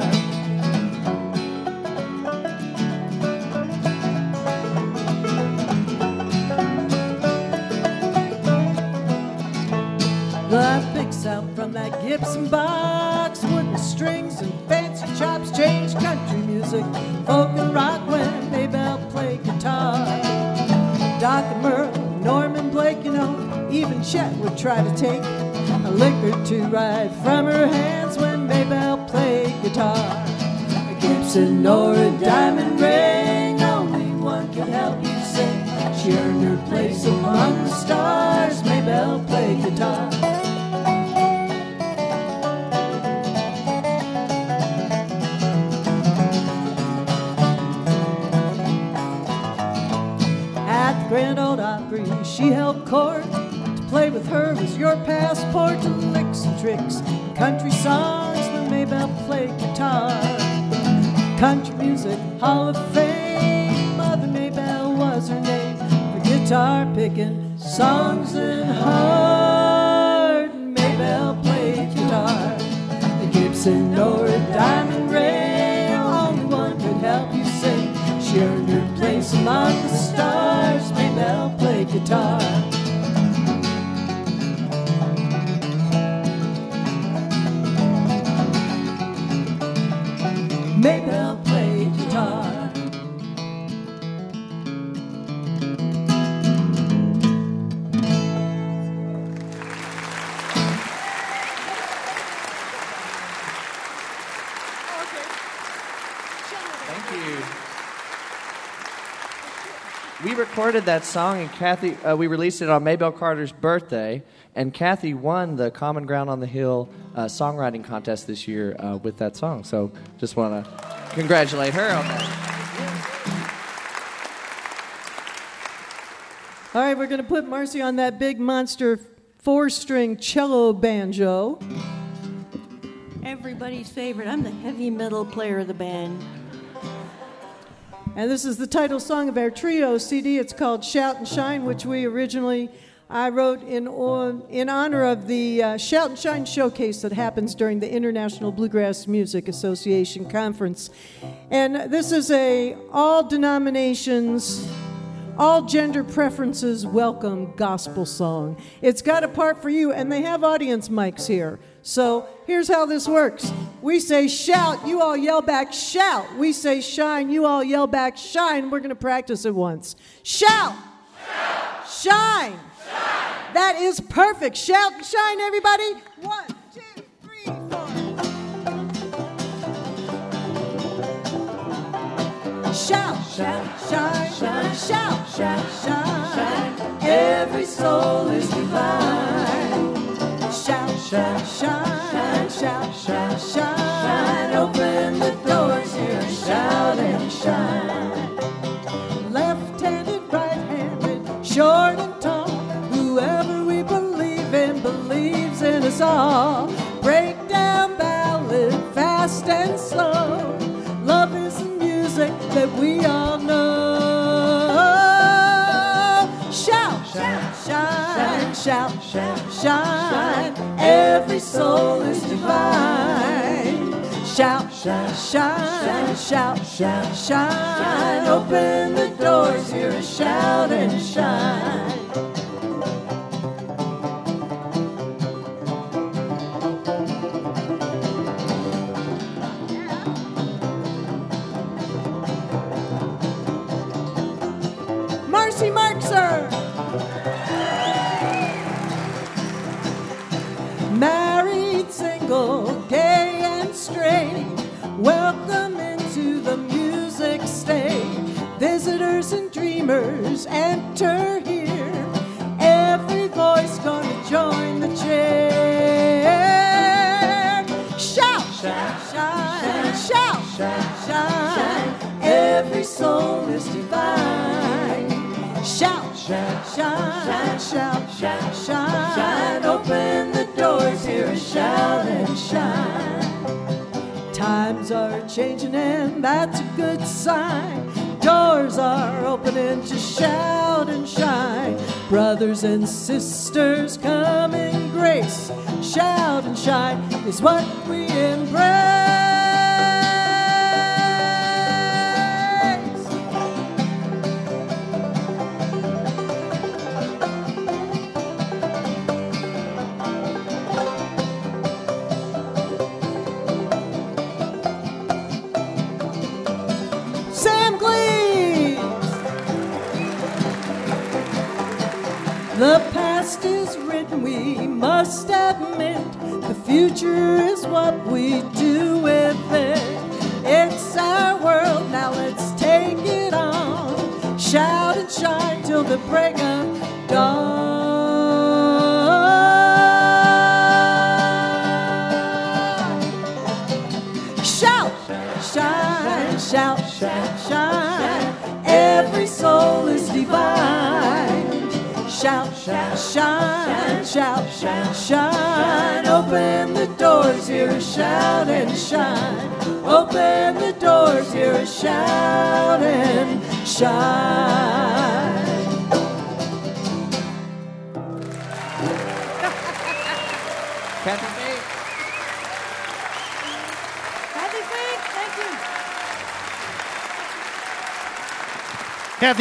From that Gibson box, wooden strings and fancy chops change country music, folk and rock when Maybelle played guitar. Doc and Merle, Norman Blake, you know, even Chet would try to take a lick or two right from her hands when Maybelle played guitar. A Gibson or a diamond ring, only one could help you sing. She earned her place among the stars. Maybelle played guitar. She held court. To play with her was your passport to licks and tricks. Country songs when Maybelle played guitar. Country Music Hall of Fame, Mother Maybelle was her name. For guitar picking, songs and hard. Maybelle played guitar. The Gibson or a diamond ring, only one could help you sing. She earned her place among the stars. Maybelle play guitar. Played recorded that song, and Cathy, uh, we released it on Maybelle Carter's birthday, and Cathy won the Common Ground on the Hill uh, songwriting contest this year uh, with that song. So just want to congratulate her on that. All right, we're going to put Marcy on that big monster four string cello banjo. Everybody's favorite. I'm the heavy metal player of the band. And this is the title song of our trio CD. It's called Shout and Shine, which we originally I wrote in in honor of the uh, Shout and Shine showcase that happens during the International Bluegrass Music Association conference. And this is a all denominations all gender preferences welcome gospel song. It's got a part for you, and they have audience mics here. So here's how this works we say shout, you all yell back shout. We say shine, you all yell back shine. We're going to practice it once. Shout! shout. Shine! shine! That is perfect. Shout and shine, everybody. One, two, three, four. Shout, shout, shine, shout, shout, shine. Every soul is divine. Shout, shout, shine, shout, shine. Open the doors here, shout and shine. Left-handed, right-handed, short and tall. Whoever we believe in believes in us all. Break down ballad, fast and slow. We all know. Shout, shout, shine, shout, shout, shine. Every soul is divine. Shout, shout, shine, shout, shout, shine. Open the doors here, and shout and shine. Brothers and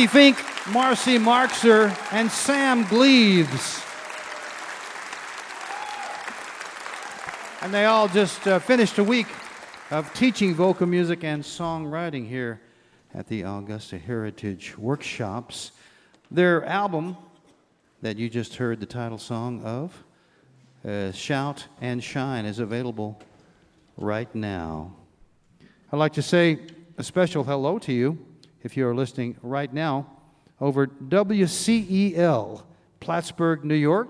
Cathy Fink, Marcy Marxer, and Sam Gleaves. And they all just uh, finished a week of teaching vocal music and songwriting here at the Augusta Heritage Workshops. Their album that you just heard the title song of, uh, Shout and Shine, is available right now. I'd like to say a special hello to you if you are listening right now over WCEL, Plattsburgh, New York,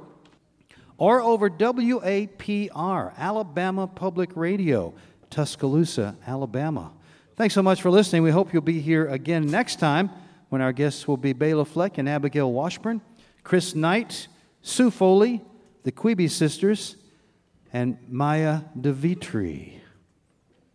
or over WAPR, Alabama Public Radio, Tuscaloosa, Alabama. Thanks so much for listening. We hope you'll be here again next time when our guests will be Bela Fleck and Abigail Washburn, Chris Knight, Sue Foley, the Quebe sisters, and Maya de Vitry.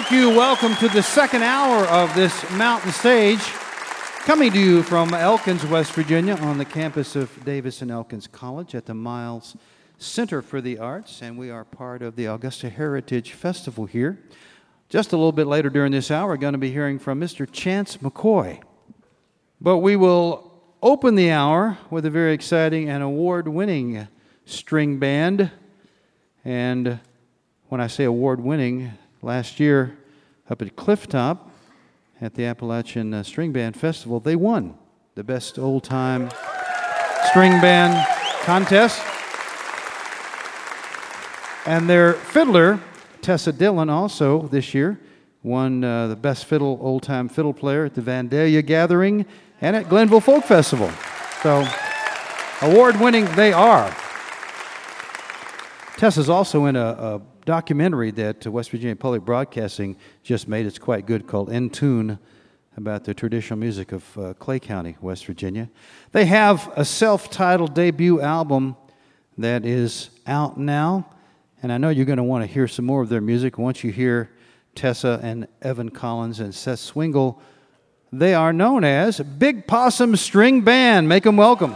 Thank you. Welcome to the second hour of this mountain stage. Coming to you from Elkins, West Virginia, on the campus of Davis and Elkins College at the Myles Center for the Arts, and we are part of the Augusta Heritage Festival here. Just a little bit later during this hour, we're going to be hearing from Mr. Chance McCoy. But we will open the hour with a very exciting and award winning string band. And when I say award winning, last year up at Clifftop at the Appalachian uh, String Band Festival, they won the best old time string band contest. And their fiddler, Tessa Dillon, also this year won uh, the best fiddle, old time fiddle player at the Vandalia Gathering and at Glenville Folk Festival. So, award winning they are. Tessa's also in a, a documentary that uh, West Virginia Public Broadcasting just made. It's quite good called In Tune about the traditional music of uh, Clay County, West Virginia. They have a self titled debut album that is out now, and I know you're going to want to hear some more of their music once you hear Tessa and Evan Collins and Seth Swingle. They are known as Big Possum String Band. Make them welcome.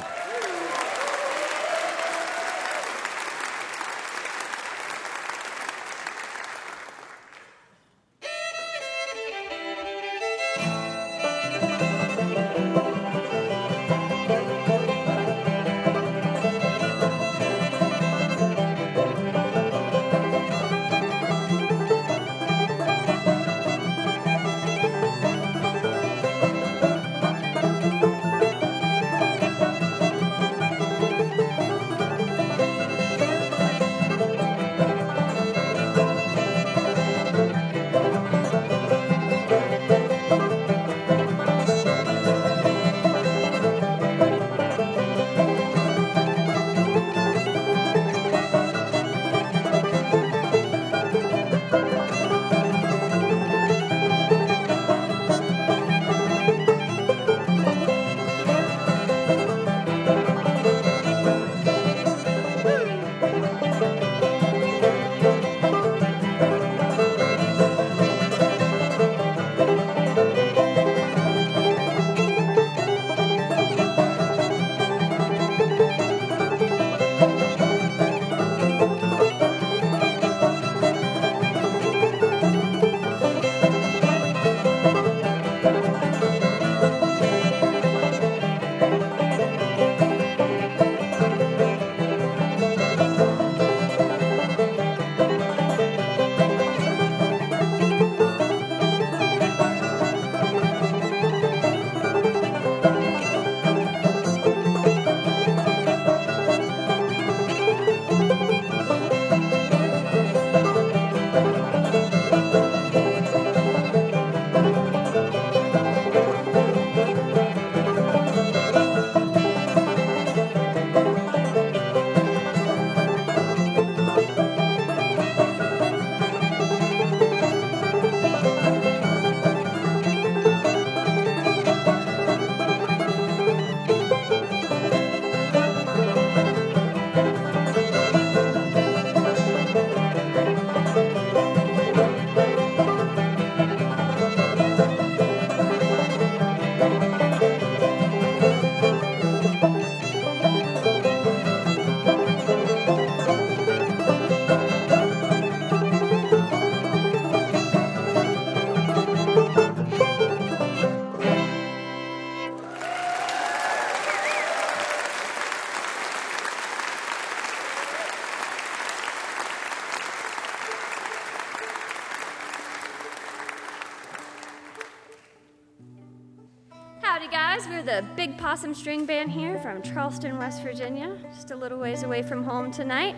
String Band here from Charleston, West Virginia, just a little ways away from home tonight.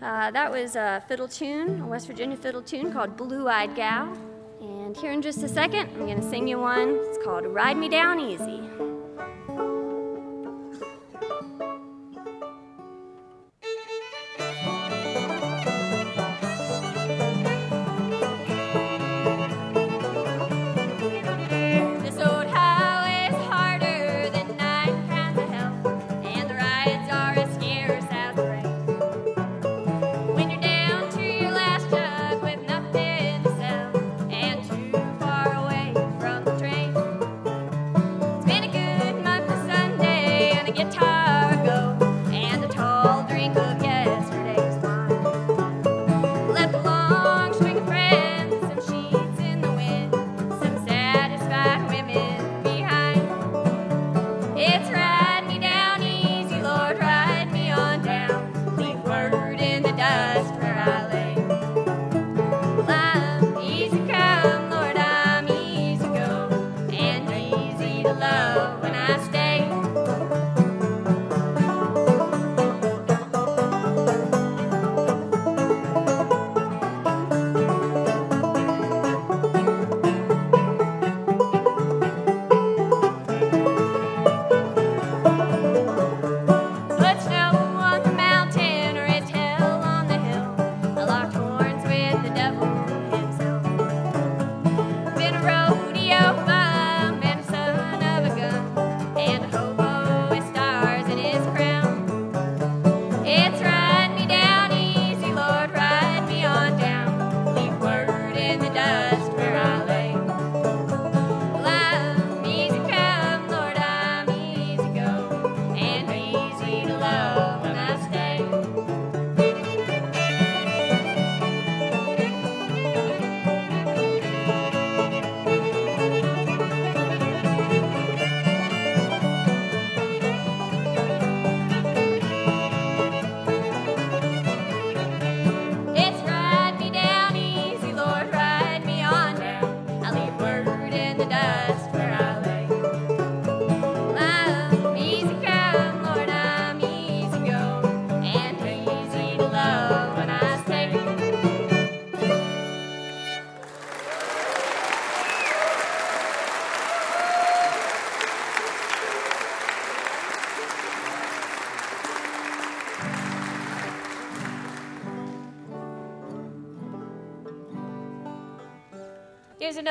Uh, that was a fiddle tune, a West Virginia fiddle tune called Blue Eyed Gal. And here in just a second, I'm going to sing you one. It's called Ride Me Down Easy.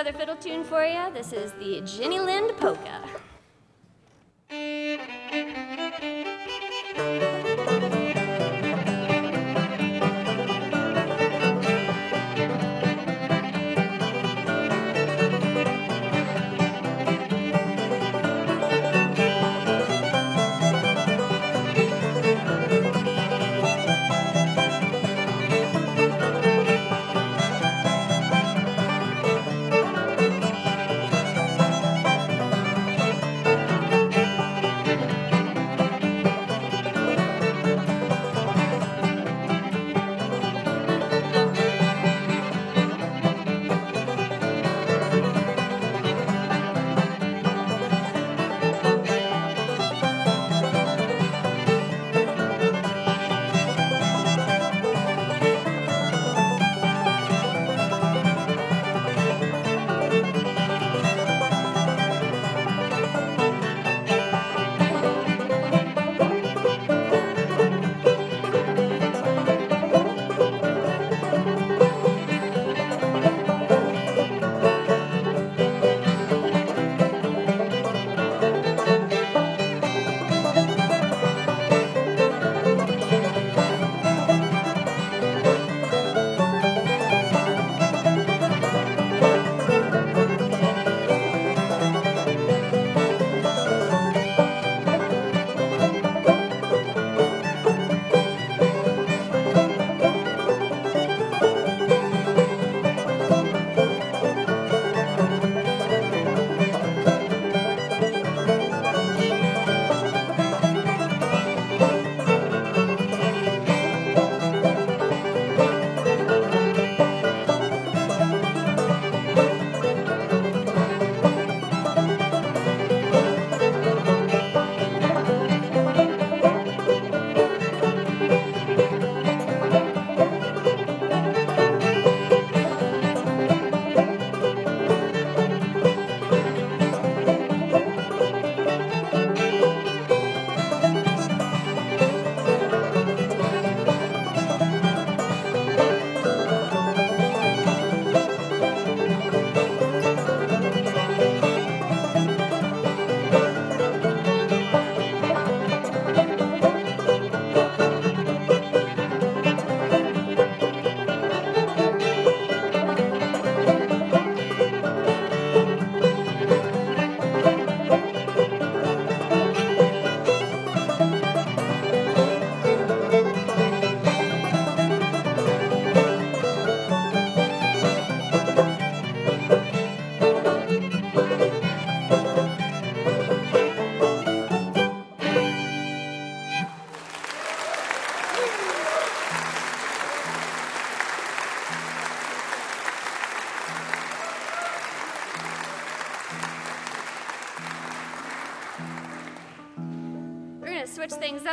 another fiddle tune for you. This is the Jenny Lind polka.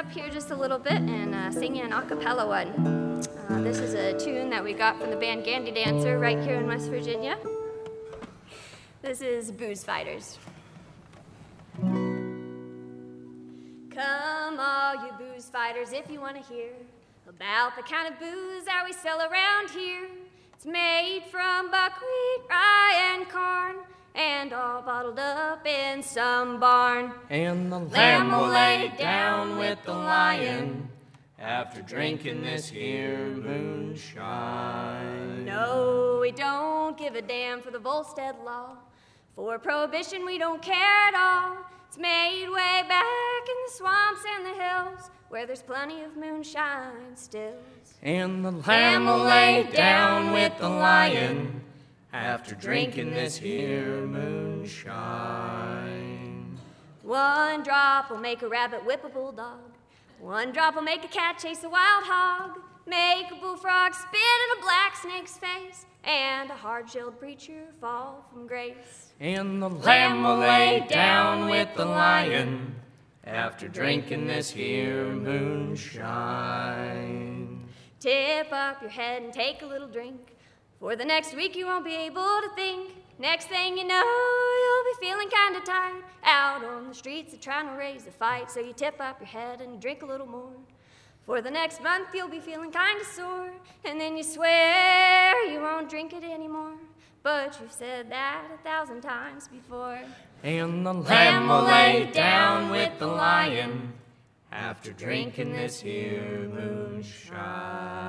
Up here just a little bit and uh, sing you an a cappella one. Uh, this is a tune that we got from the band Gandy Dancer right here in West Virginia. This is Booze Fighters. Come, all you booze fighters, if you want to hear about the kind of booze that we sell around here. It's made from buckwheat, bottled up in some barn. And the Lamb will lay down with the lion after drinking this here moonshine. No, we don't give a damn for the Volstead law. For prohibition, we don't care at all. It's made way back in the swamps and the hills where there's plenty of moonshine stills. And the lamb will lay down with the lion after drinking this here moonshine. One drop will make a rabbit whip a bulldog. One drop will make a cat chase a wild hog. Make a bullfrog spit in a black snake's face. And a hard-shelled preacher fall from grace. And the lamb will lay down with the lion after drinking this here moonshine. Tip up your head and take a little drink. For the next week you won't be able to think. Next thing you know, you'll be feeling kinda tired. Out on the streets of trying to raise a fight. So you tip up your head and drink a little more. For the next month you'll be feeling kinda sore. And then you swear you won't drink it anymore. But you've said that a thousand times before. And the lamb will lay down with the lion after drinking this here moonshine.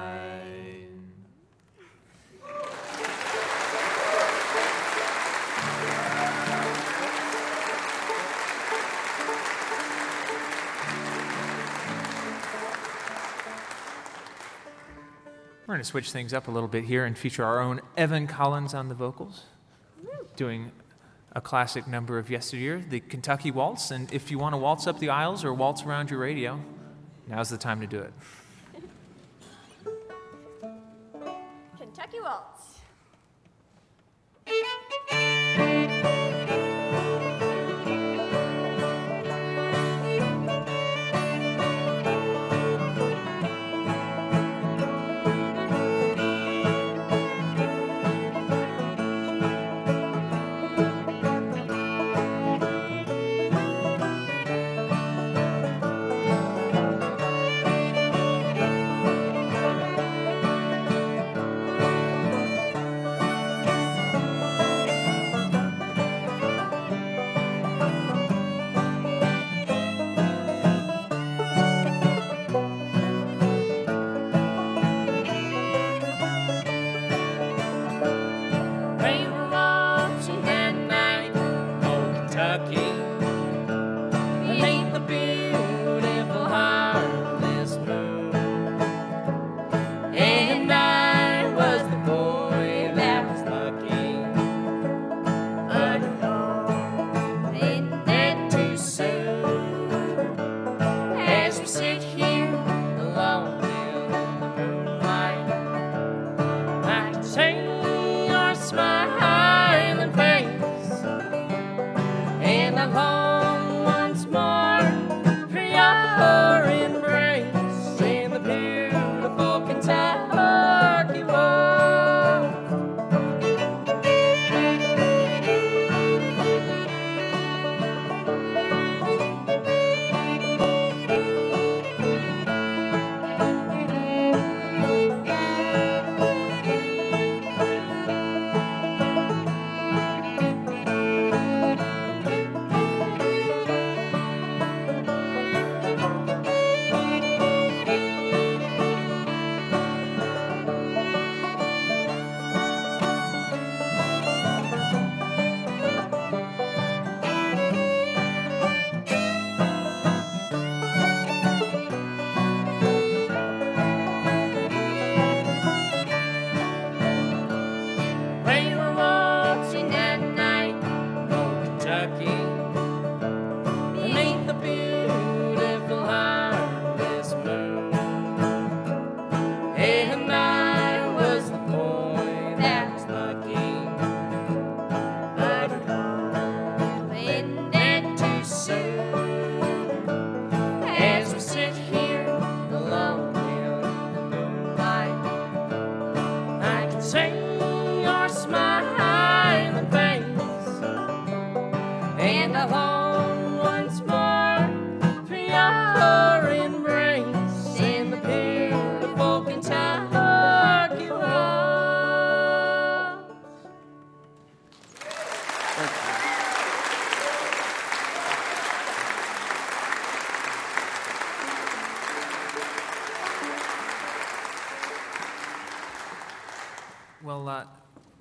We're going to switch things up a little bit here and feature our own Evan Collins on the vocals, doing a classic number of yesteryear, the Kentucky Waltz. And if you want to waltz up the aisles or waltz around your radio, now's the time to do it. Kentucky Waltz.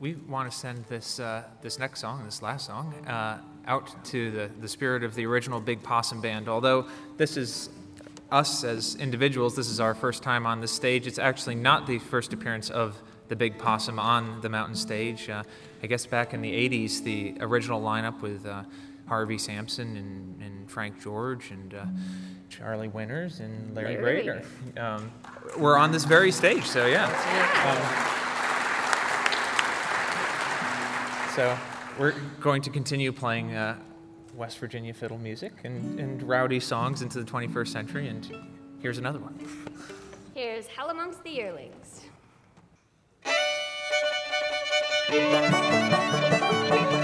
We want to send this, uh, this next song, this last song, uh, out to the, the spirit of the original Big Possum Band. Although this is us as individuals, this is our first time on this stage. It's actually not the first appearance of the Big Possum on the mountain stage. Uh, I guess back in the 80s, the original lineup with uh, Harvey Sampson and, and Frank George and uh, Charlie Winters and Larry, Larry. Brader um, were on this very stage. So, yeah. Um, So we're going to continue playing uh, West Virginia fiddle music and, and rowdy songs into the 21st century. And here's another one. Here's Hell Amongst the Yearlings.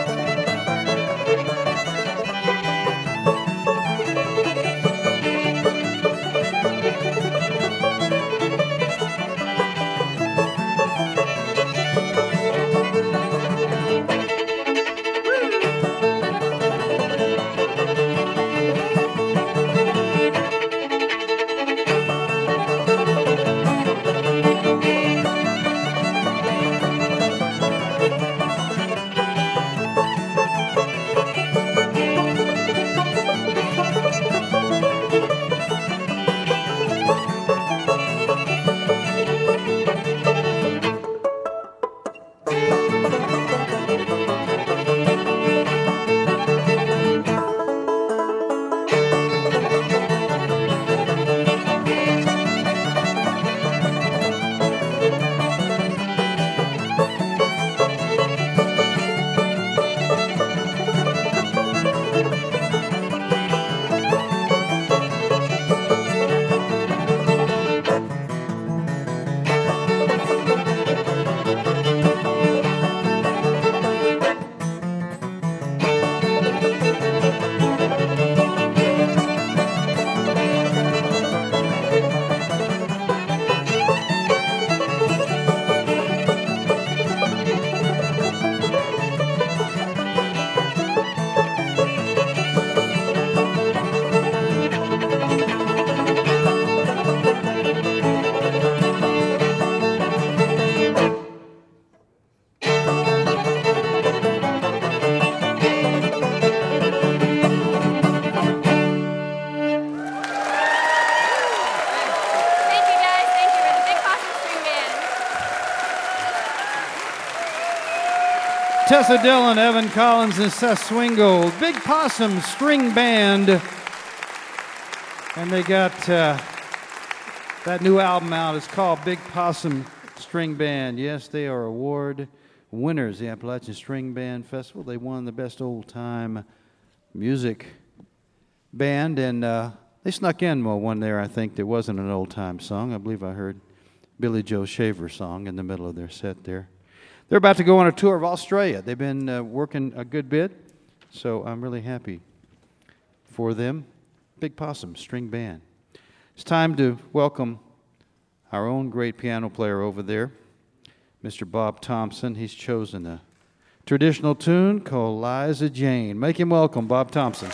Tessa Dillon, Evan Collins, and Seth Swingold. Big Possum String Band. And they got uh, that new album out. It's called Big Possum String Band. Yes, they are award winners, the Appalachian String Band Festival. They won the best old time music band, and uh, they snuck in one there, I think, that wasn't an old time song. I believe I heard Billy Joe Shaver song in the middle of their set there. They're about to go on a tour of Australia. They've been uh, working a good bit, so I'm really happy for them. Big Possum String Band. It's time to welcome our own great piano player over there, Mr. Bob Thompson. He's chosen a traditional tune called Liza Jane. Make him welcome, Bob Thompson.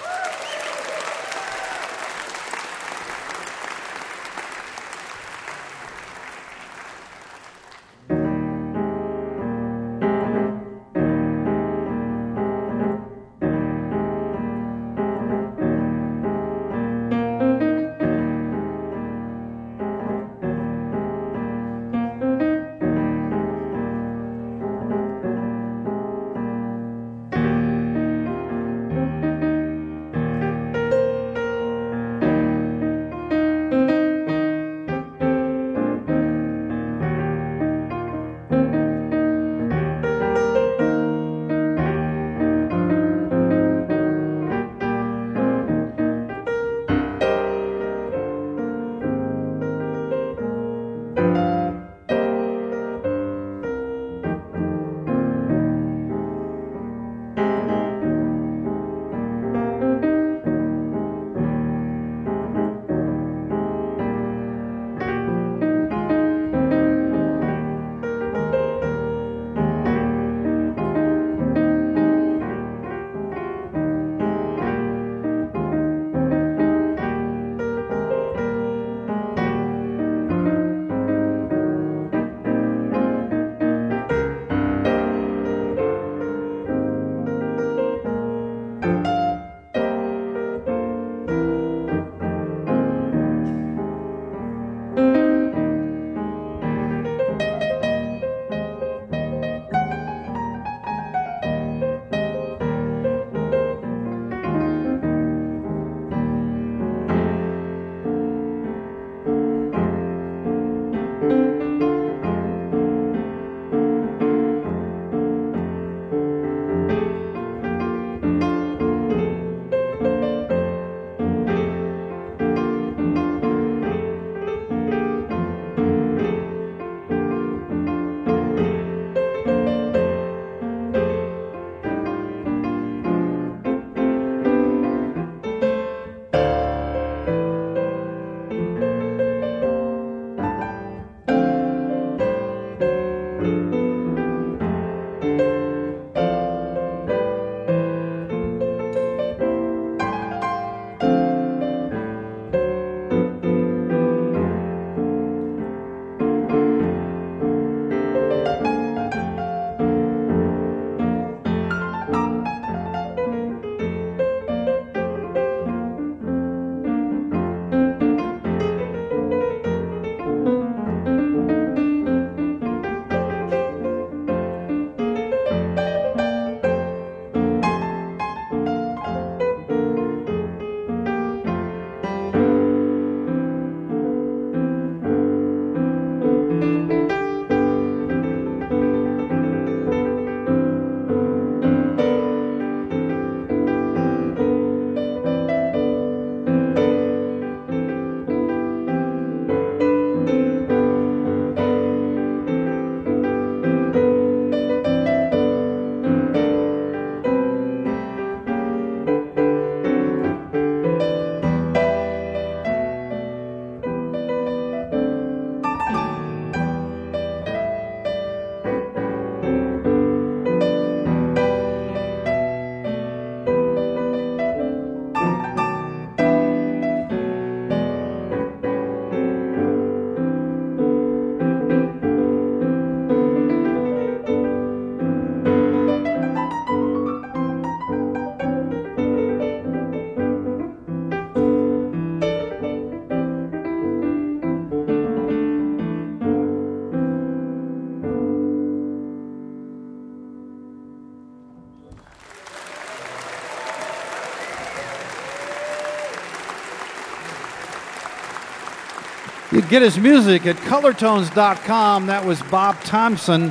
Get his music at colortones.com. That was Bob Thompson,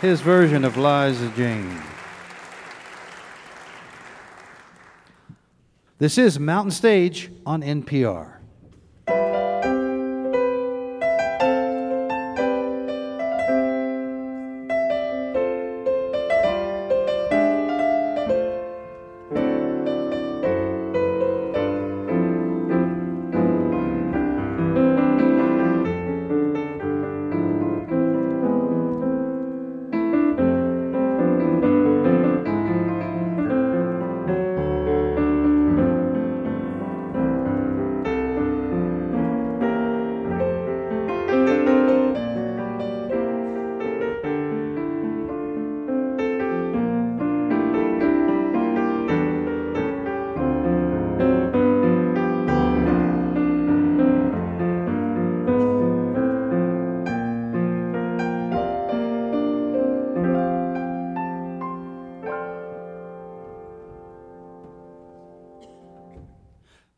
his version of Liza Jane. This is Mountain Stage on NPR.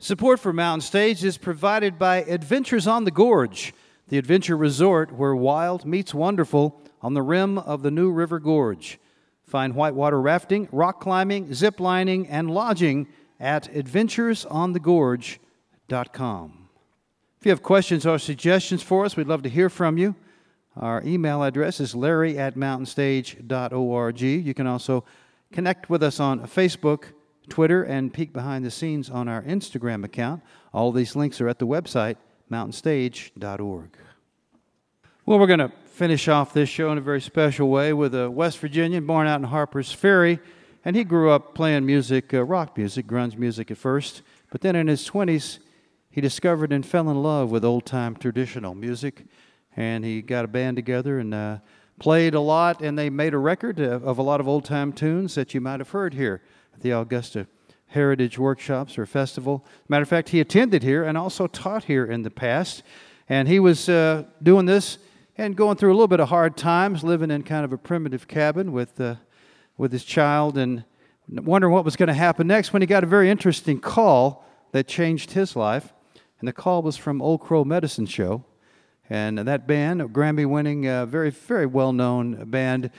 Support for Mountain Stage is provided by Adventures on the Gorge, the adventure resort where wild meets wonderful on the rim of the New River Gorge. Find whitewater rafting, rock climbing, zip lining, and lodging at adventuresonthegorge.com. If you have questions or suggestions for us, we'd love to hear from you. Our email address is larry at mountainstage.org. You can also connect with us on Facebook, Twitter, and peek behind the scenes on our Instagram account. All these links are at the website, mountainstage.org. Well, we're going to finish off this show in a very special way with a West Virginian born out in Harper's Ferry. And he grew up playing music, uh, rock music, grunge music at first. But then in his 20s, he discovered and fell in love with old time traditional music. And he got a band together and uh, played a lot. And they made a record of, of a lot of old time tunes that you might have heard here at the Augusta Heritage Workshops or Festival. Matter of fact, he attended here and also taught here in the past. And he was uh, doing this and going through a little bit of hard times, living in kind of a primitive cabin with, uh, with his child and wondering what was going to happen next when he got a very interesting call that changed his life. And the call was from Old Crow Medicine Show. And that band, a Grammy winning, uh, very, very well known band,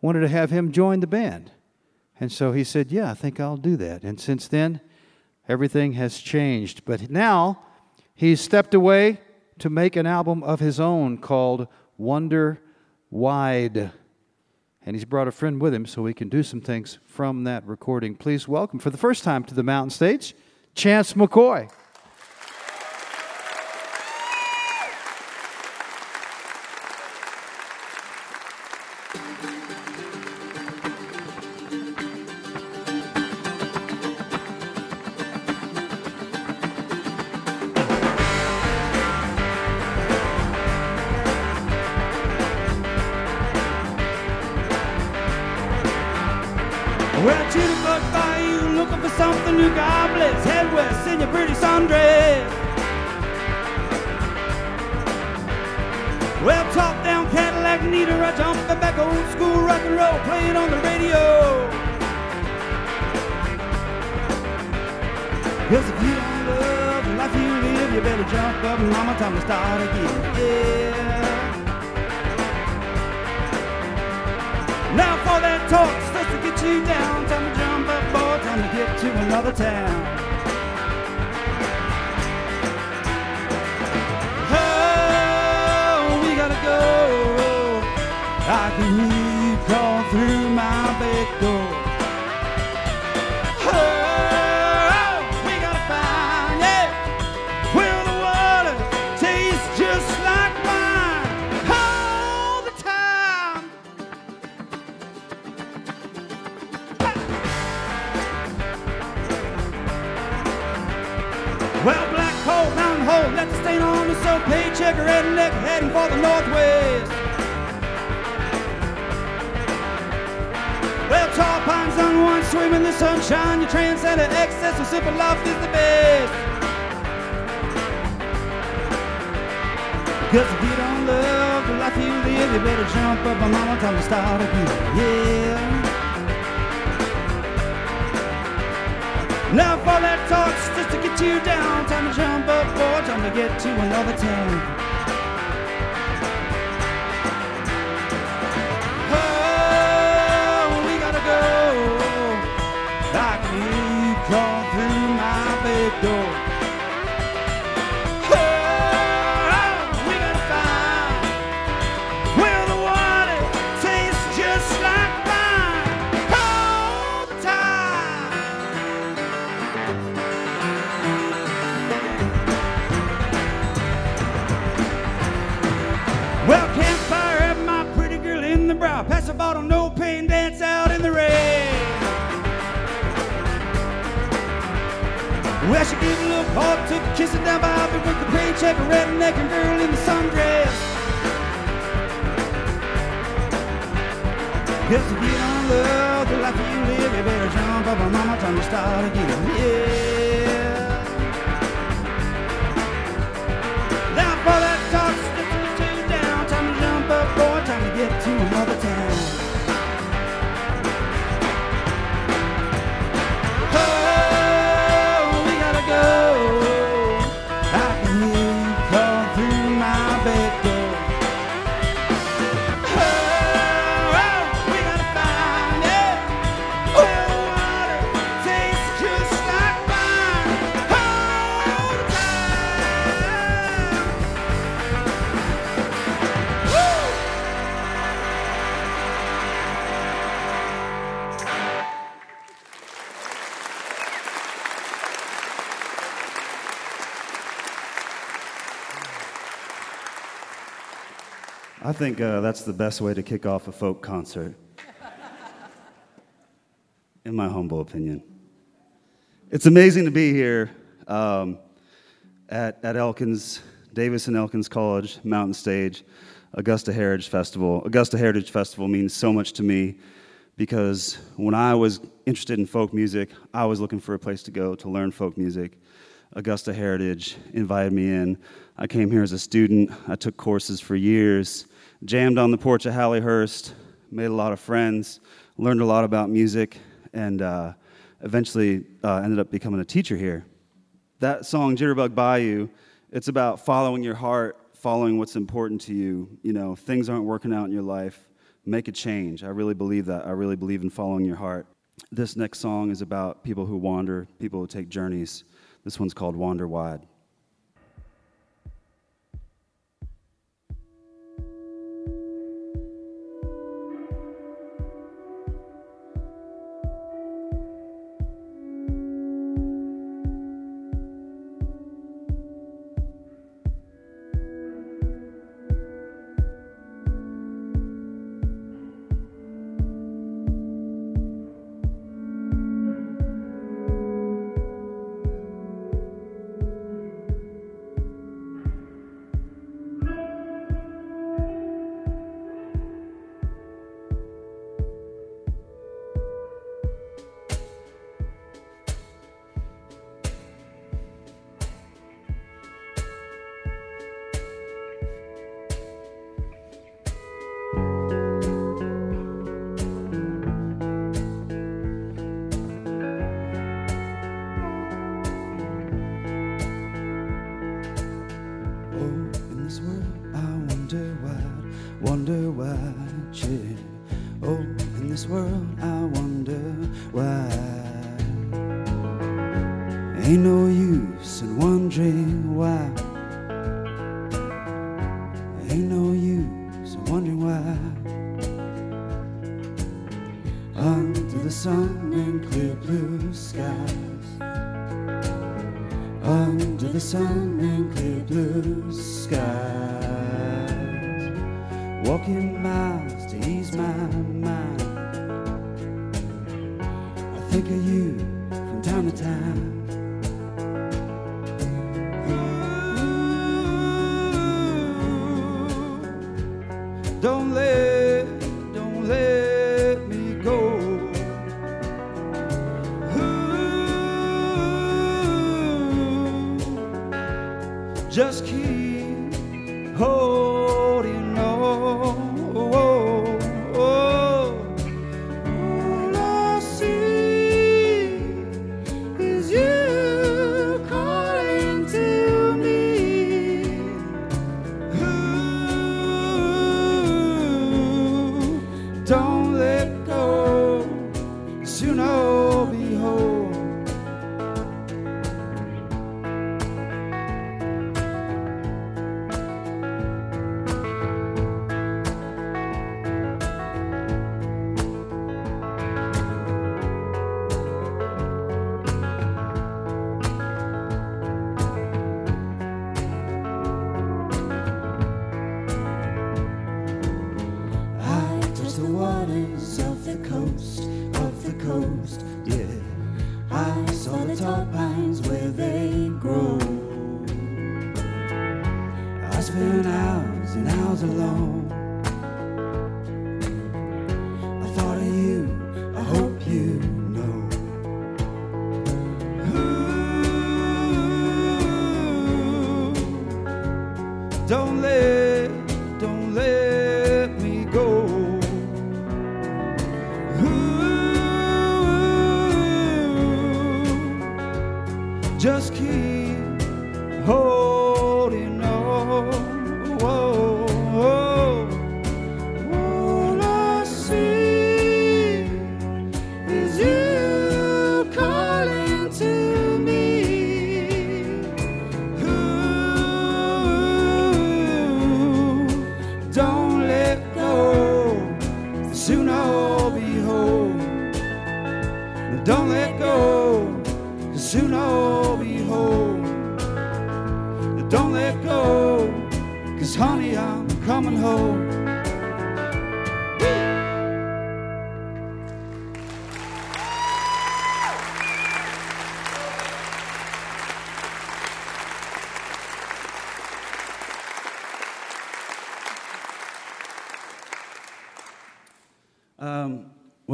wanted to have him join the band. And so he said, Yeah, I think I'll do that. And since then, everything has changed. But now he's stepped away to make an album of his own called Wander Wide. And he's brought a friend with him so we can do some things from that recording. Please welcome for the first time to the mountain stage, Chance McCoy. Well, she gave a little paw, took a kiss down by with the paycheck, a redneck and girl in the sundress. Guess if you don't love the life you live, you better jump up on mama, time to start again. Yeah. Think uh, that's the best way to kick off a folk concert, in my humble opinion. It's amazing to be here um, at, at Elkins, Davis and Elkins College, Mountain Stage, Augusta Heritage Festival. Augusta Heritage Festival means so much to me because when I was interested in folk music, I was looking for a place to go to learn folk music. Augusta Heritage invited me in. I came here as a student. I took courses for years, jammed on the porch at Halliehurst, made a lot of friends, learned a lot about music, and uh, eventually uh, ended up becoming a teacher here. That song, Jitterbug Bayou, it's about following your heart, following what's important to you. You know, things aren't working out in your life, make a change. I really believe that. I really believe in following your heart. This next song is about people who wander, people who take journeys. This one's called Wander Wide.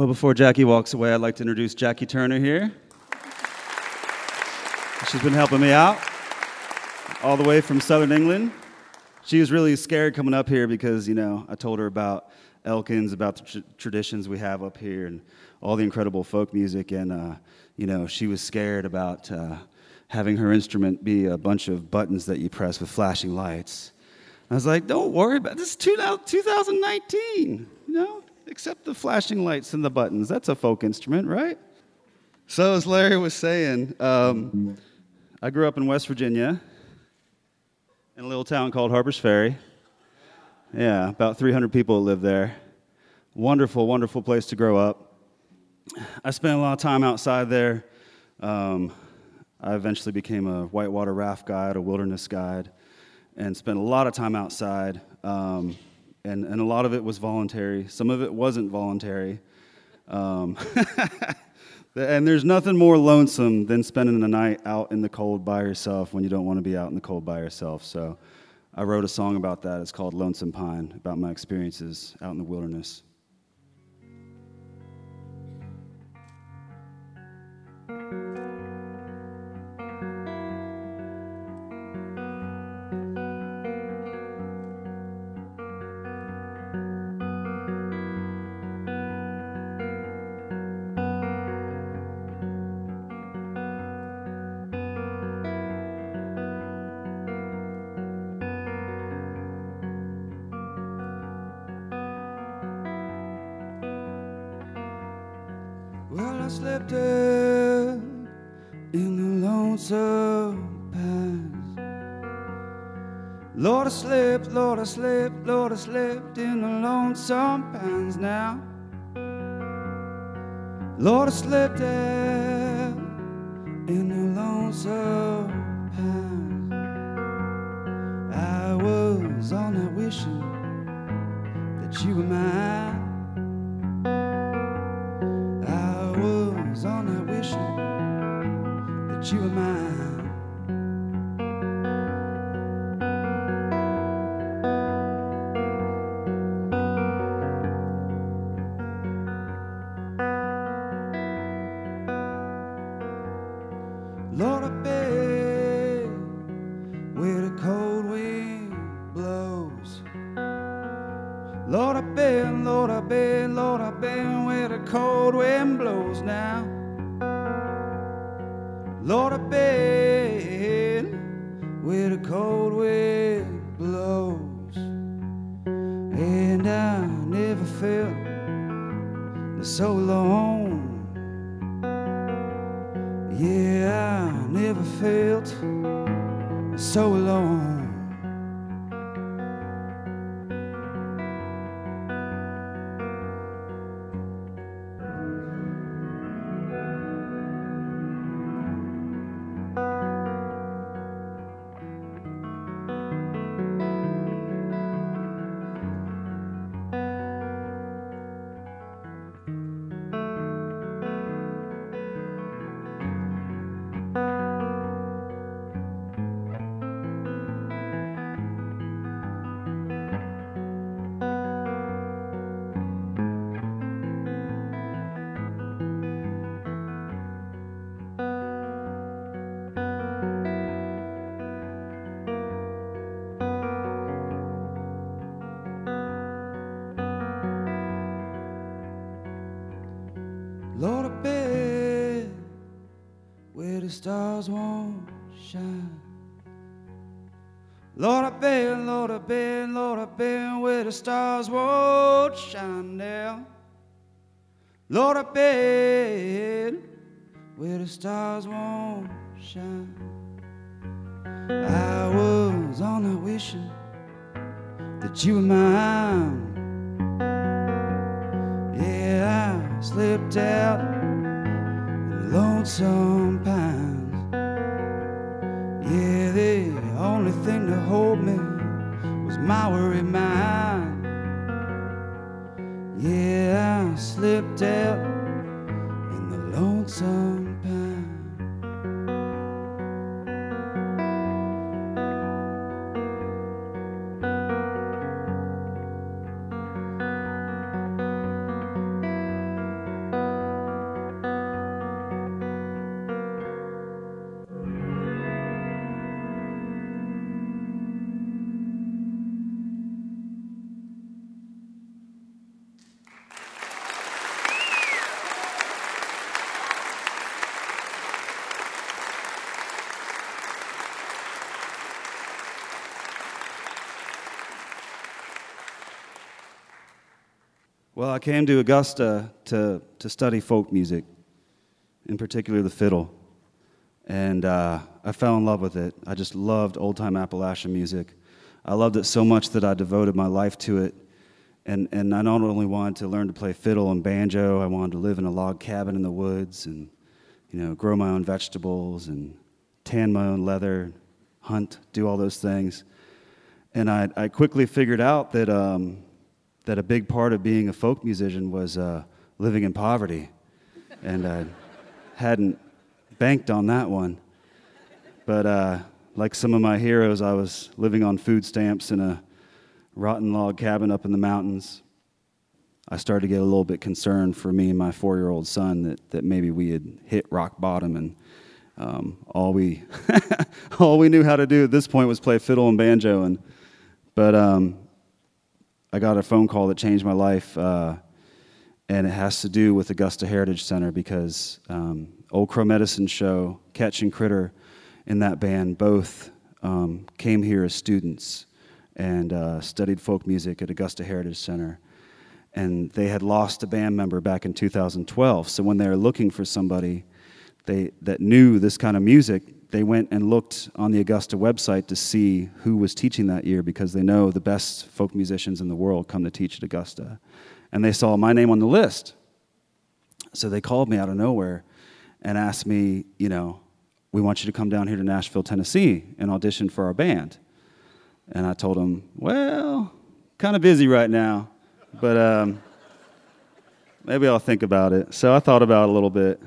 Before Jackie walks away, I'd like to introduce Jackie Turner here. She's been helping me out all the way from Southern England. She was really scared coming up here because, you know, I told her about Elkins, about the tr- traditions we have up here, and all the incredible folk music. And, uh, you know, she was scared about uh, having her instrument be a bunch of buttons that you press with flashing lights. I was like, don't worry about it. this. Is 2019, you know? Except the flashing lights and the buttons. That's a folk instrument, right? So, as Larry was saying, um, I grew up in West Virginia in a little town called Harper's Ferry. Yeah, about 300 people live there. Wonderful, wonderful place to grow up. I spent a lot of time outside there. Um, I eventually became a whitewater raft guide, a wilderness guide, and spent a lot of time outside. Um, and, and a lot of it was voluntary. Some of it wasn't voluntary. Um, and there's nothing more lonesome than spending a night out in the cold by yourself when you don't want to be out in the cold by yourself. So I wrote a song about that. It's called Lonesome Pine, about my experiences out in the wilderness. Lord, I slept, Lord, I slept in the lonesome pines now. Lord, I slept there in the lonesome pines. I was all night wishing that you were mine. I was all night wishing that you were mine. I came to Augusta to, to study folk music, in particular the fiddle. And uh, I fell in love with it. I just loved old time Appalachian music. I loved it so much that I devoted my life to it. And, and I not only wanted to learn to play fiddle and banjo, I wanted to live in a log cabin in the woods and you know, grow my own vegetables and tan my own leather, hunt, do all those things. And I, I quickly figured out that, um, that a big part of being a folk musician was uh, living in poverty. And I hadn't banked on that one. But uh, like some of my heroes, I was living on food stamps in a rotten log cabin up in the mountains. I started to get a little bit concerned for me and my four year old son that, that maybe we had hit rock bottom and um, all, we all we knew how to do at this point was play fiddle and banjo. And, but um, I got a phone call that changed my life, uh, and it has to do with Augusta Heritage Center because um, Old Crow Medicine Show, Ketch and Critter, in that band both um, came here as students and uh, studied folk music at Augusta Heritage Center. And they had lost a band member back in 2012. So when they were looking for somebody they, that knew this kind of music, they went and looked on the Augusta website to see who was teaching that year because they know the best folk musicians in the world come to teach at Augusta. And they saw my name on the list. So they called me out of nowhere and asked me, you know, we want you to come down here to Nashville, Tennessee and audition for our band. And I told them, well, kind of busy right now, but um, maybe I'll think about it. So I thought about it a little bit.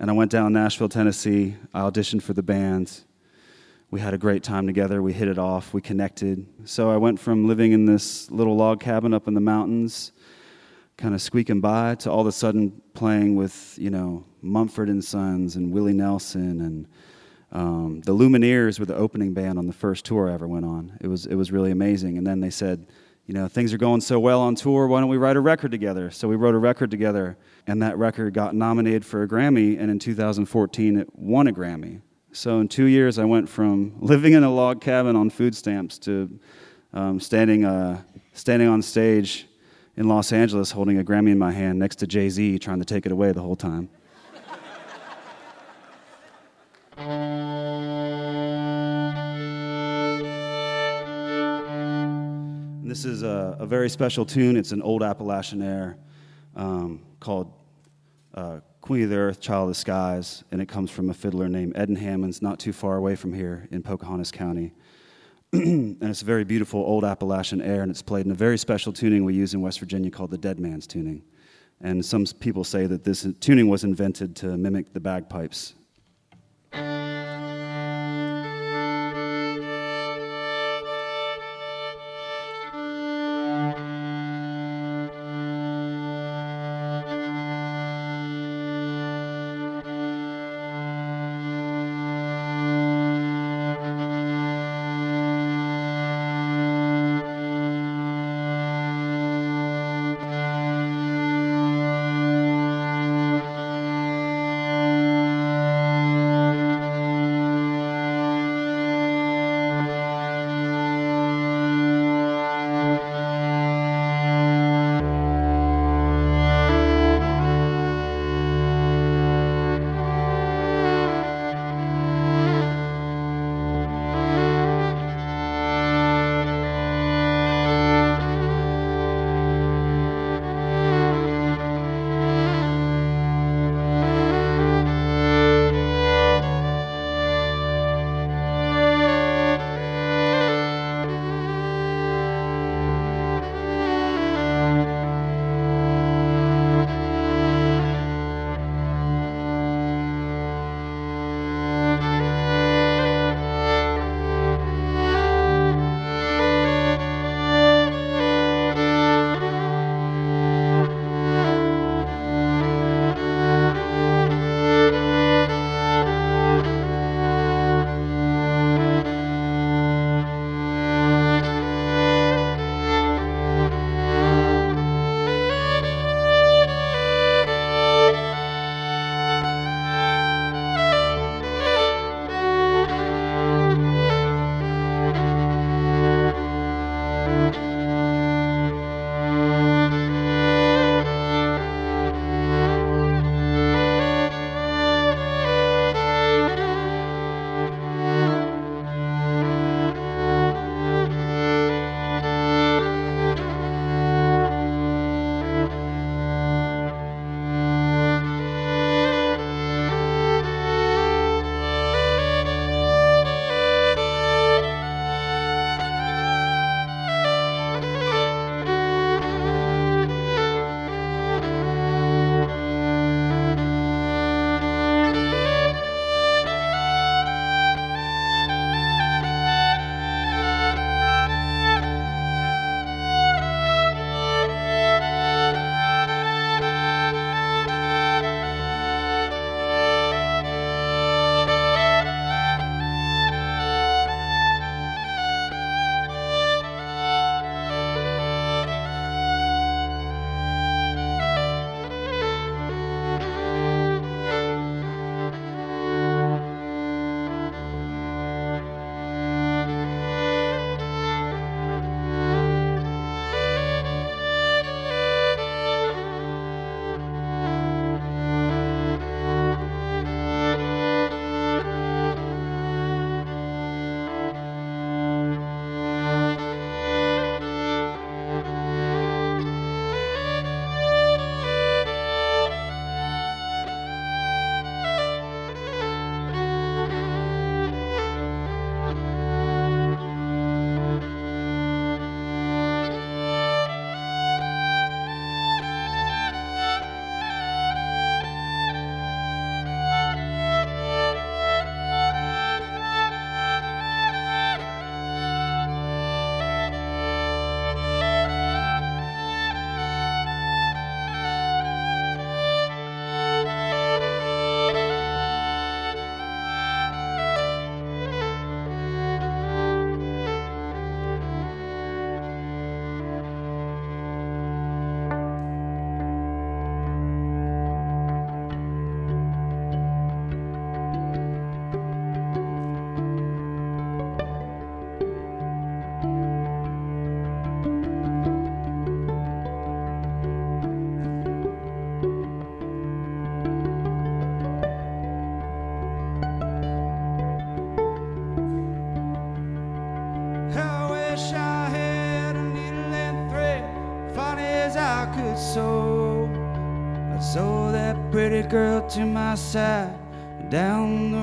And I went down to Nashville, Tennessee. I auditioned for the band. We had a great time together. We hit it off. We connected. So I went from living in this little log cabin up in the mountains, kind of squeaking by, to all of a sudden playing with, you know, Mumford and Sons and Willie Nelson and um, the Lumineers were the opening band on the first tour I ever went on. It was it was really amazing. And then they said, you know, things are going so well on tour. Why don't we write a record together? So we wrote a record together, and that record got nominated for a Grammy. And in 2014, it won a Grammy. So in two years, I went from living in a log cabin on food stamps to um, standing uh, standing on stage in Los Angeles holding a Grammy in my hand next to Jay Z, trying to take it away the whole time. This is a, a very special tune. It's an old Appalachian air um, called uh, Queen of the Earth, Child of the Skies, and it comes from a fiddler named Edden Hammons, not too far away from here in Pocahontas County. and it's a very beautiful old Appalachian air, and it's played in a very special tuning we use in West Virginia called the Dead Man's tuning. And some people say that this tuning was invented to mimic the bagpipes. I sat down the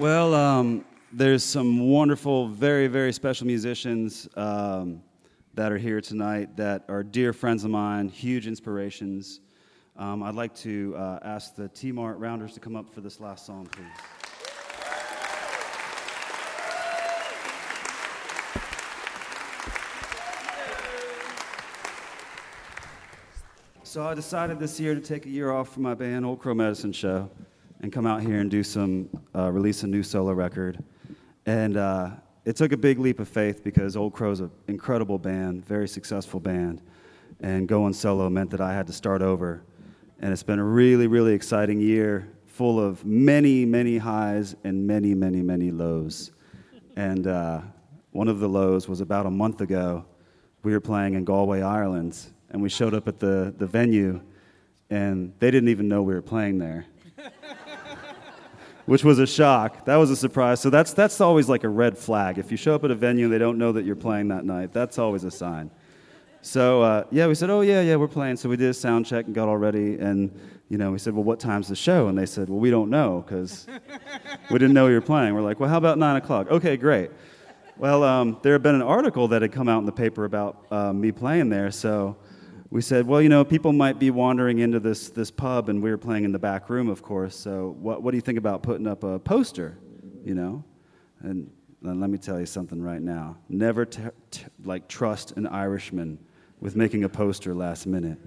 Well, um, there's some wonderful, very, very special musicians um, that are here tonight that are dear friends of mine, huge inspirations. Um, I'd like to uh, ask the T Mart Rounders to come up for this last song, please. So I decided this year to take a year off from my band, Old Crow Medicine Show, and come out here and do some, uh, release a new solo record. And uh, it took a big leap of faith because Old Crow's an incredible band, very successful band. And going solo meant that I had to start over. And it's been a really, really exciting year, full of many, many highs and many, many, many lows. And uh, one of the lows was about a month ago. We were playing in Galway, Ireland, and we showed up at the, the venue, and they didn't even know we were playing there. Which was a shock. That was a surprise. So that's, that's always like a red flag. If you show up at a venue and they don't know that you're playing that night, that's always a sign. So uh, yeah, we said, oh yeah, yeah, we're playing. So we did a sound check and got all ready, and you know, we said, well, what time's the show? And they said, well, we don't know because we didn't know you were playing. We're like, well, how about nine o'clock? Okay, great. Well, um, there had been an article that had come out in the paper about uh, me playing there, so we said, well, you know, people might be wandering into this this pub, and we were playing in the back room, of course. So what what do you think about putting up a poster? You know, and and let me tell you something right now. Never like trust an Irishman with making a poster last minute.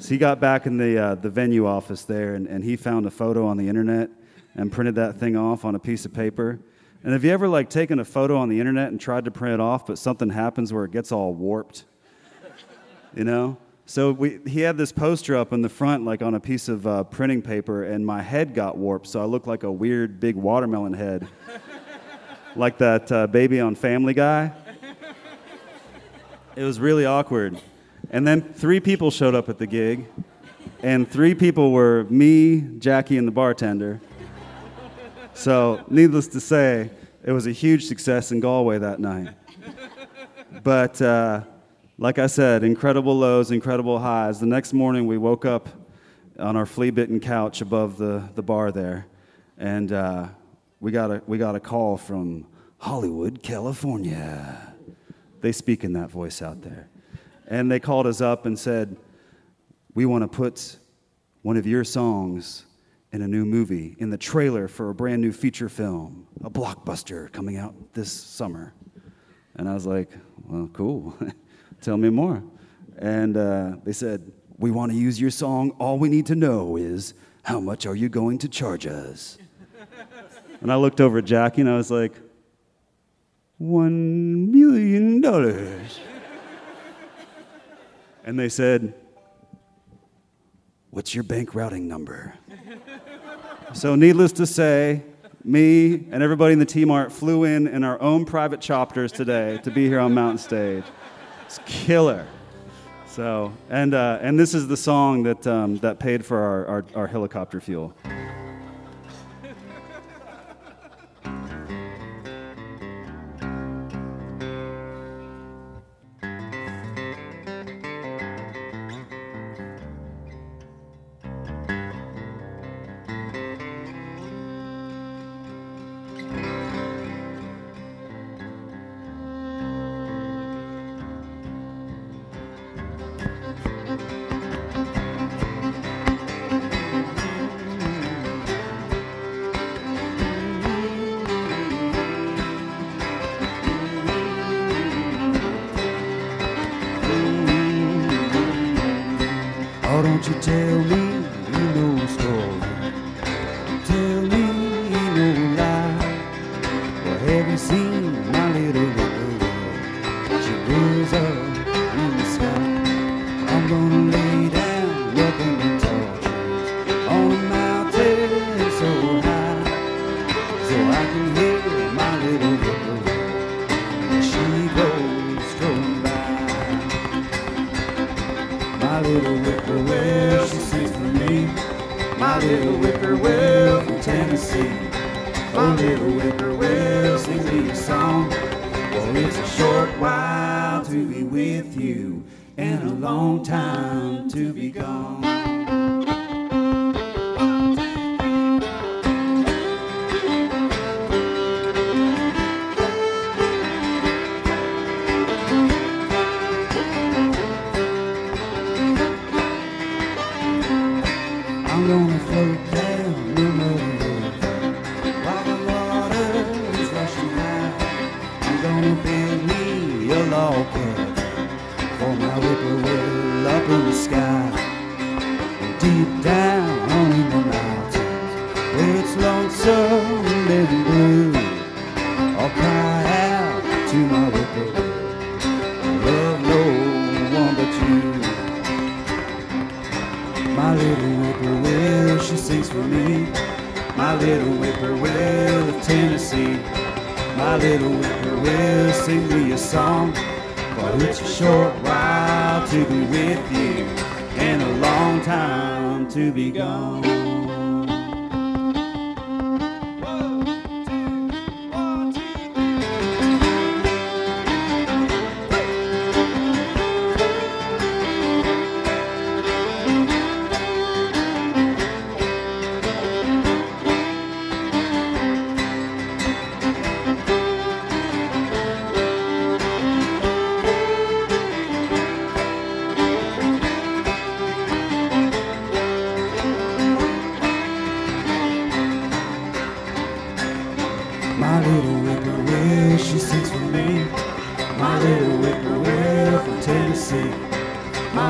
So he got back in the, uh, the venue office there and, and he found a photo on the internet and printed that thing off on a piece of paper. And have you ever like taken a photo on the internet and tried to print it off, but something happens where it gets all warped? You know? So we, he had this poster up in the front, like on a piece of uh, printing paper, and my head got warped, so I looked like a weird big watermelon head, like that uh, baby on Family Guy. It was really awkward. And then three people showed up at the gig, and three people were me, Jackie, and the bartender. So, needless to say, it was a huge success in Galway that night. But uh, like I said, incredible lows, incredible highs. The next morning, we woke up on our flea bitten couch above the, the bar there, and uh, we, got a, we got a call from Hollywood, California. They speak in that voice out there. And they called us up and said, We want to put one of your songs in a new movie, in the trailer for a brand new feature film, a blockbuster coming out this summer. And I was like, Well, cool. Tell me more. And uh, they said, We want to use your song. All we need to know is how much are you going to charge us? And I looked over at Jackie and I was like, One million dollars. And they said, What's your bank routing number? so, needless to say, me and everybody in the T Mart flew in in our own private chopters today to be here on Mountain Stage. It's killer. So, and, uh, and this is the song that, um, that paid for our, our, our helicopter fuel.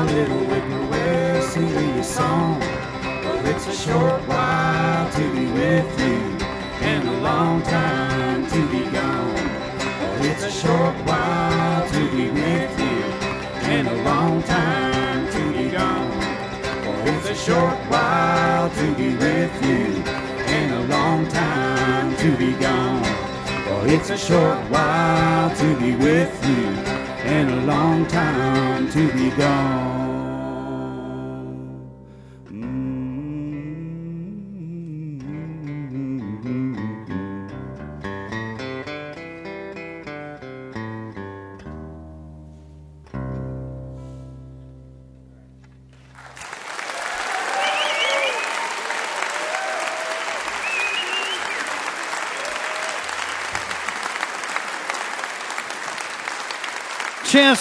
My little whippoorwill, sing me a song. Well, it's a short while to be with you, and a long time to be gone. Well, it's a short while to be with you, and a long time to be gone. Well, it's a short while to be with you, and a long time to be gone. For it's a short while to be with you, and a long time to be gone.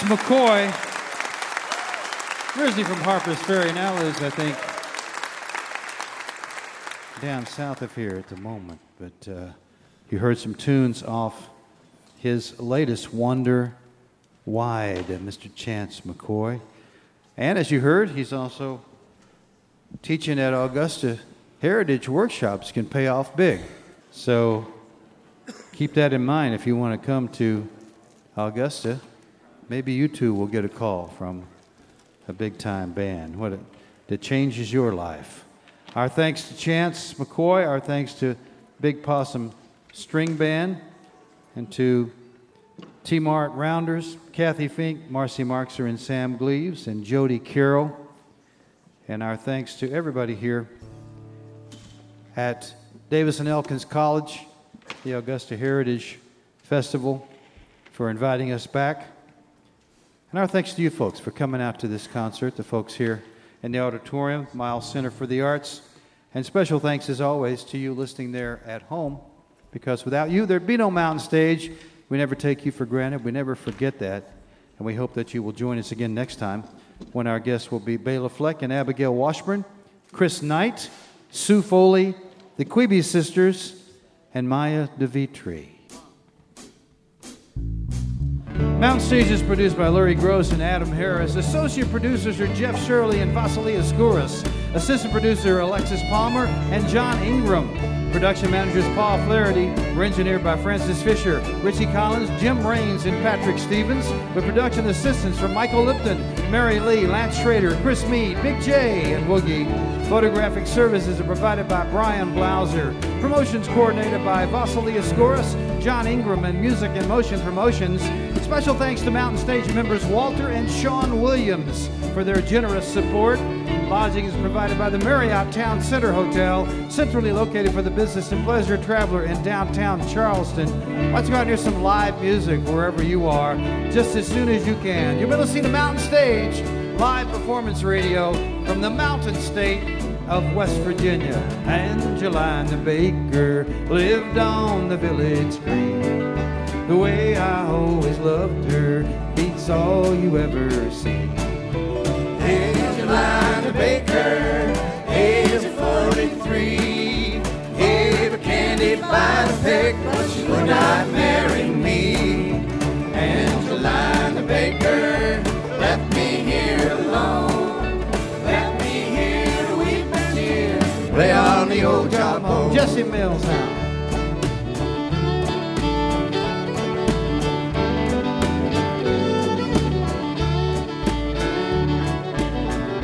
Chance McCoy. He from Harper's Ferry? Now lives, I think, down south of here at the moment. But uh, you heard some tunes off his latest Wander Wide, uh, Mr. Chance McCoy. And as you heard, he's also teaching at Augusta Heritage Workshops can pay off big. So keep that in mind if you want to come to Augusta. Maybe you too will get a call from a big time band what it, that changes your life. Our thanks to Chance McCoy, our thanks to Big Possum String Band, and to T Mart Rounders, Cathy Fink, Marcy Marxer, and Sam Gleaves, and Jody Carroll. And our thanks to everybody here at Davis and Elkins College, the Augusta Heritage Festival, for inviting us back. And our thanks to you folks for coming out to this concert, the folks here in the auditorium, Myles Center for the Arts. And special thanks, as always, to you listening there at home, because without you, there'd be no mountain stage. We never take you for granted. We never forget that. And we hope that you will join us again next time when our guests will be Bela Fleck and Abigail Washburn, Chris Knight, Sue Foley, the Quebe sisters, and Maya de Vitry. Mountain Stage is produced by Larry Groce and Adam Harris. Associate producers are Jeff Shirley and Vasily Skouras. Assistant producer Alexis Palmer and John Ingram. Production managers Paul Flaherty. We're engineered by Francis Fisher, Richie Collins, Jim Raines, and Patrick Stevens. With production assistance from Michael Lipton, Mary Lee, Lance Schrader, Chris Mead, Big J, and Woogie. Photographic services are provided by Brian Blauser. Promotions coordinated by Vasily Skouras, John Ingram, and Music and Motion Promotions. Special thanks to Mountain Stage members Walter and Sean Williams for their generous support. Lodging is provided by the Marriott Town Center Hotel, centrally located for the business and pleasure traveler in downtown Charleston. Let's go out and hear some live music wherever you are, just as soon as you can. You've been listening to Mountain Stage, live performance radio from the Mountain State of West Virginia. Angelina Baker lived on the village green. The way I always loved her beats all you ever see. Angelina Baker, age of 43. Gave her candy by the peck, but she would not marry me. Angelina Baker left me here alone. Left me here to weep. Play on the old. Jesse Milnes now.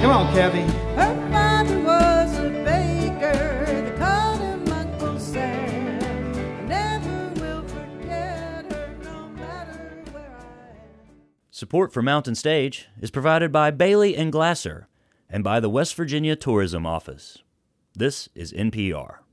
Come on, Cathy. Her father was a baker. They called him Uncle Sam. Never will forget her, no matter where I am. Support for Mountain Stage is provided by Bailey and Glasser and by the West Virginia Tourism Office. This is NPR.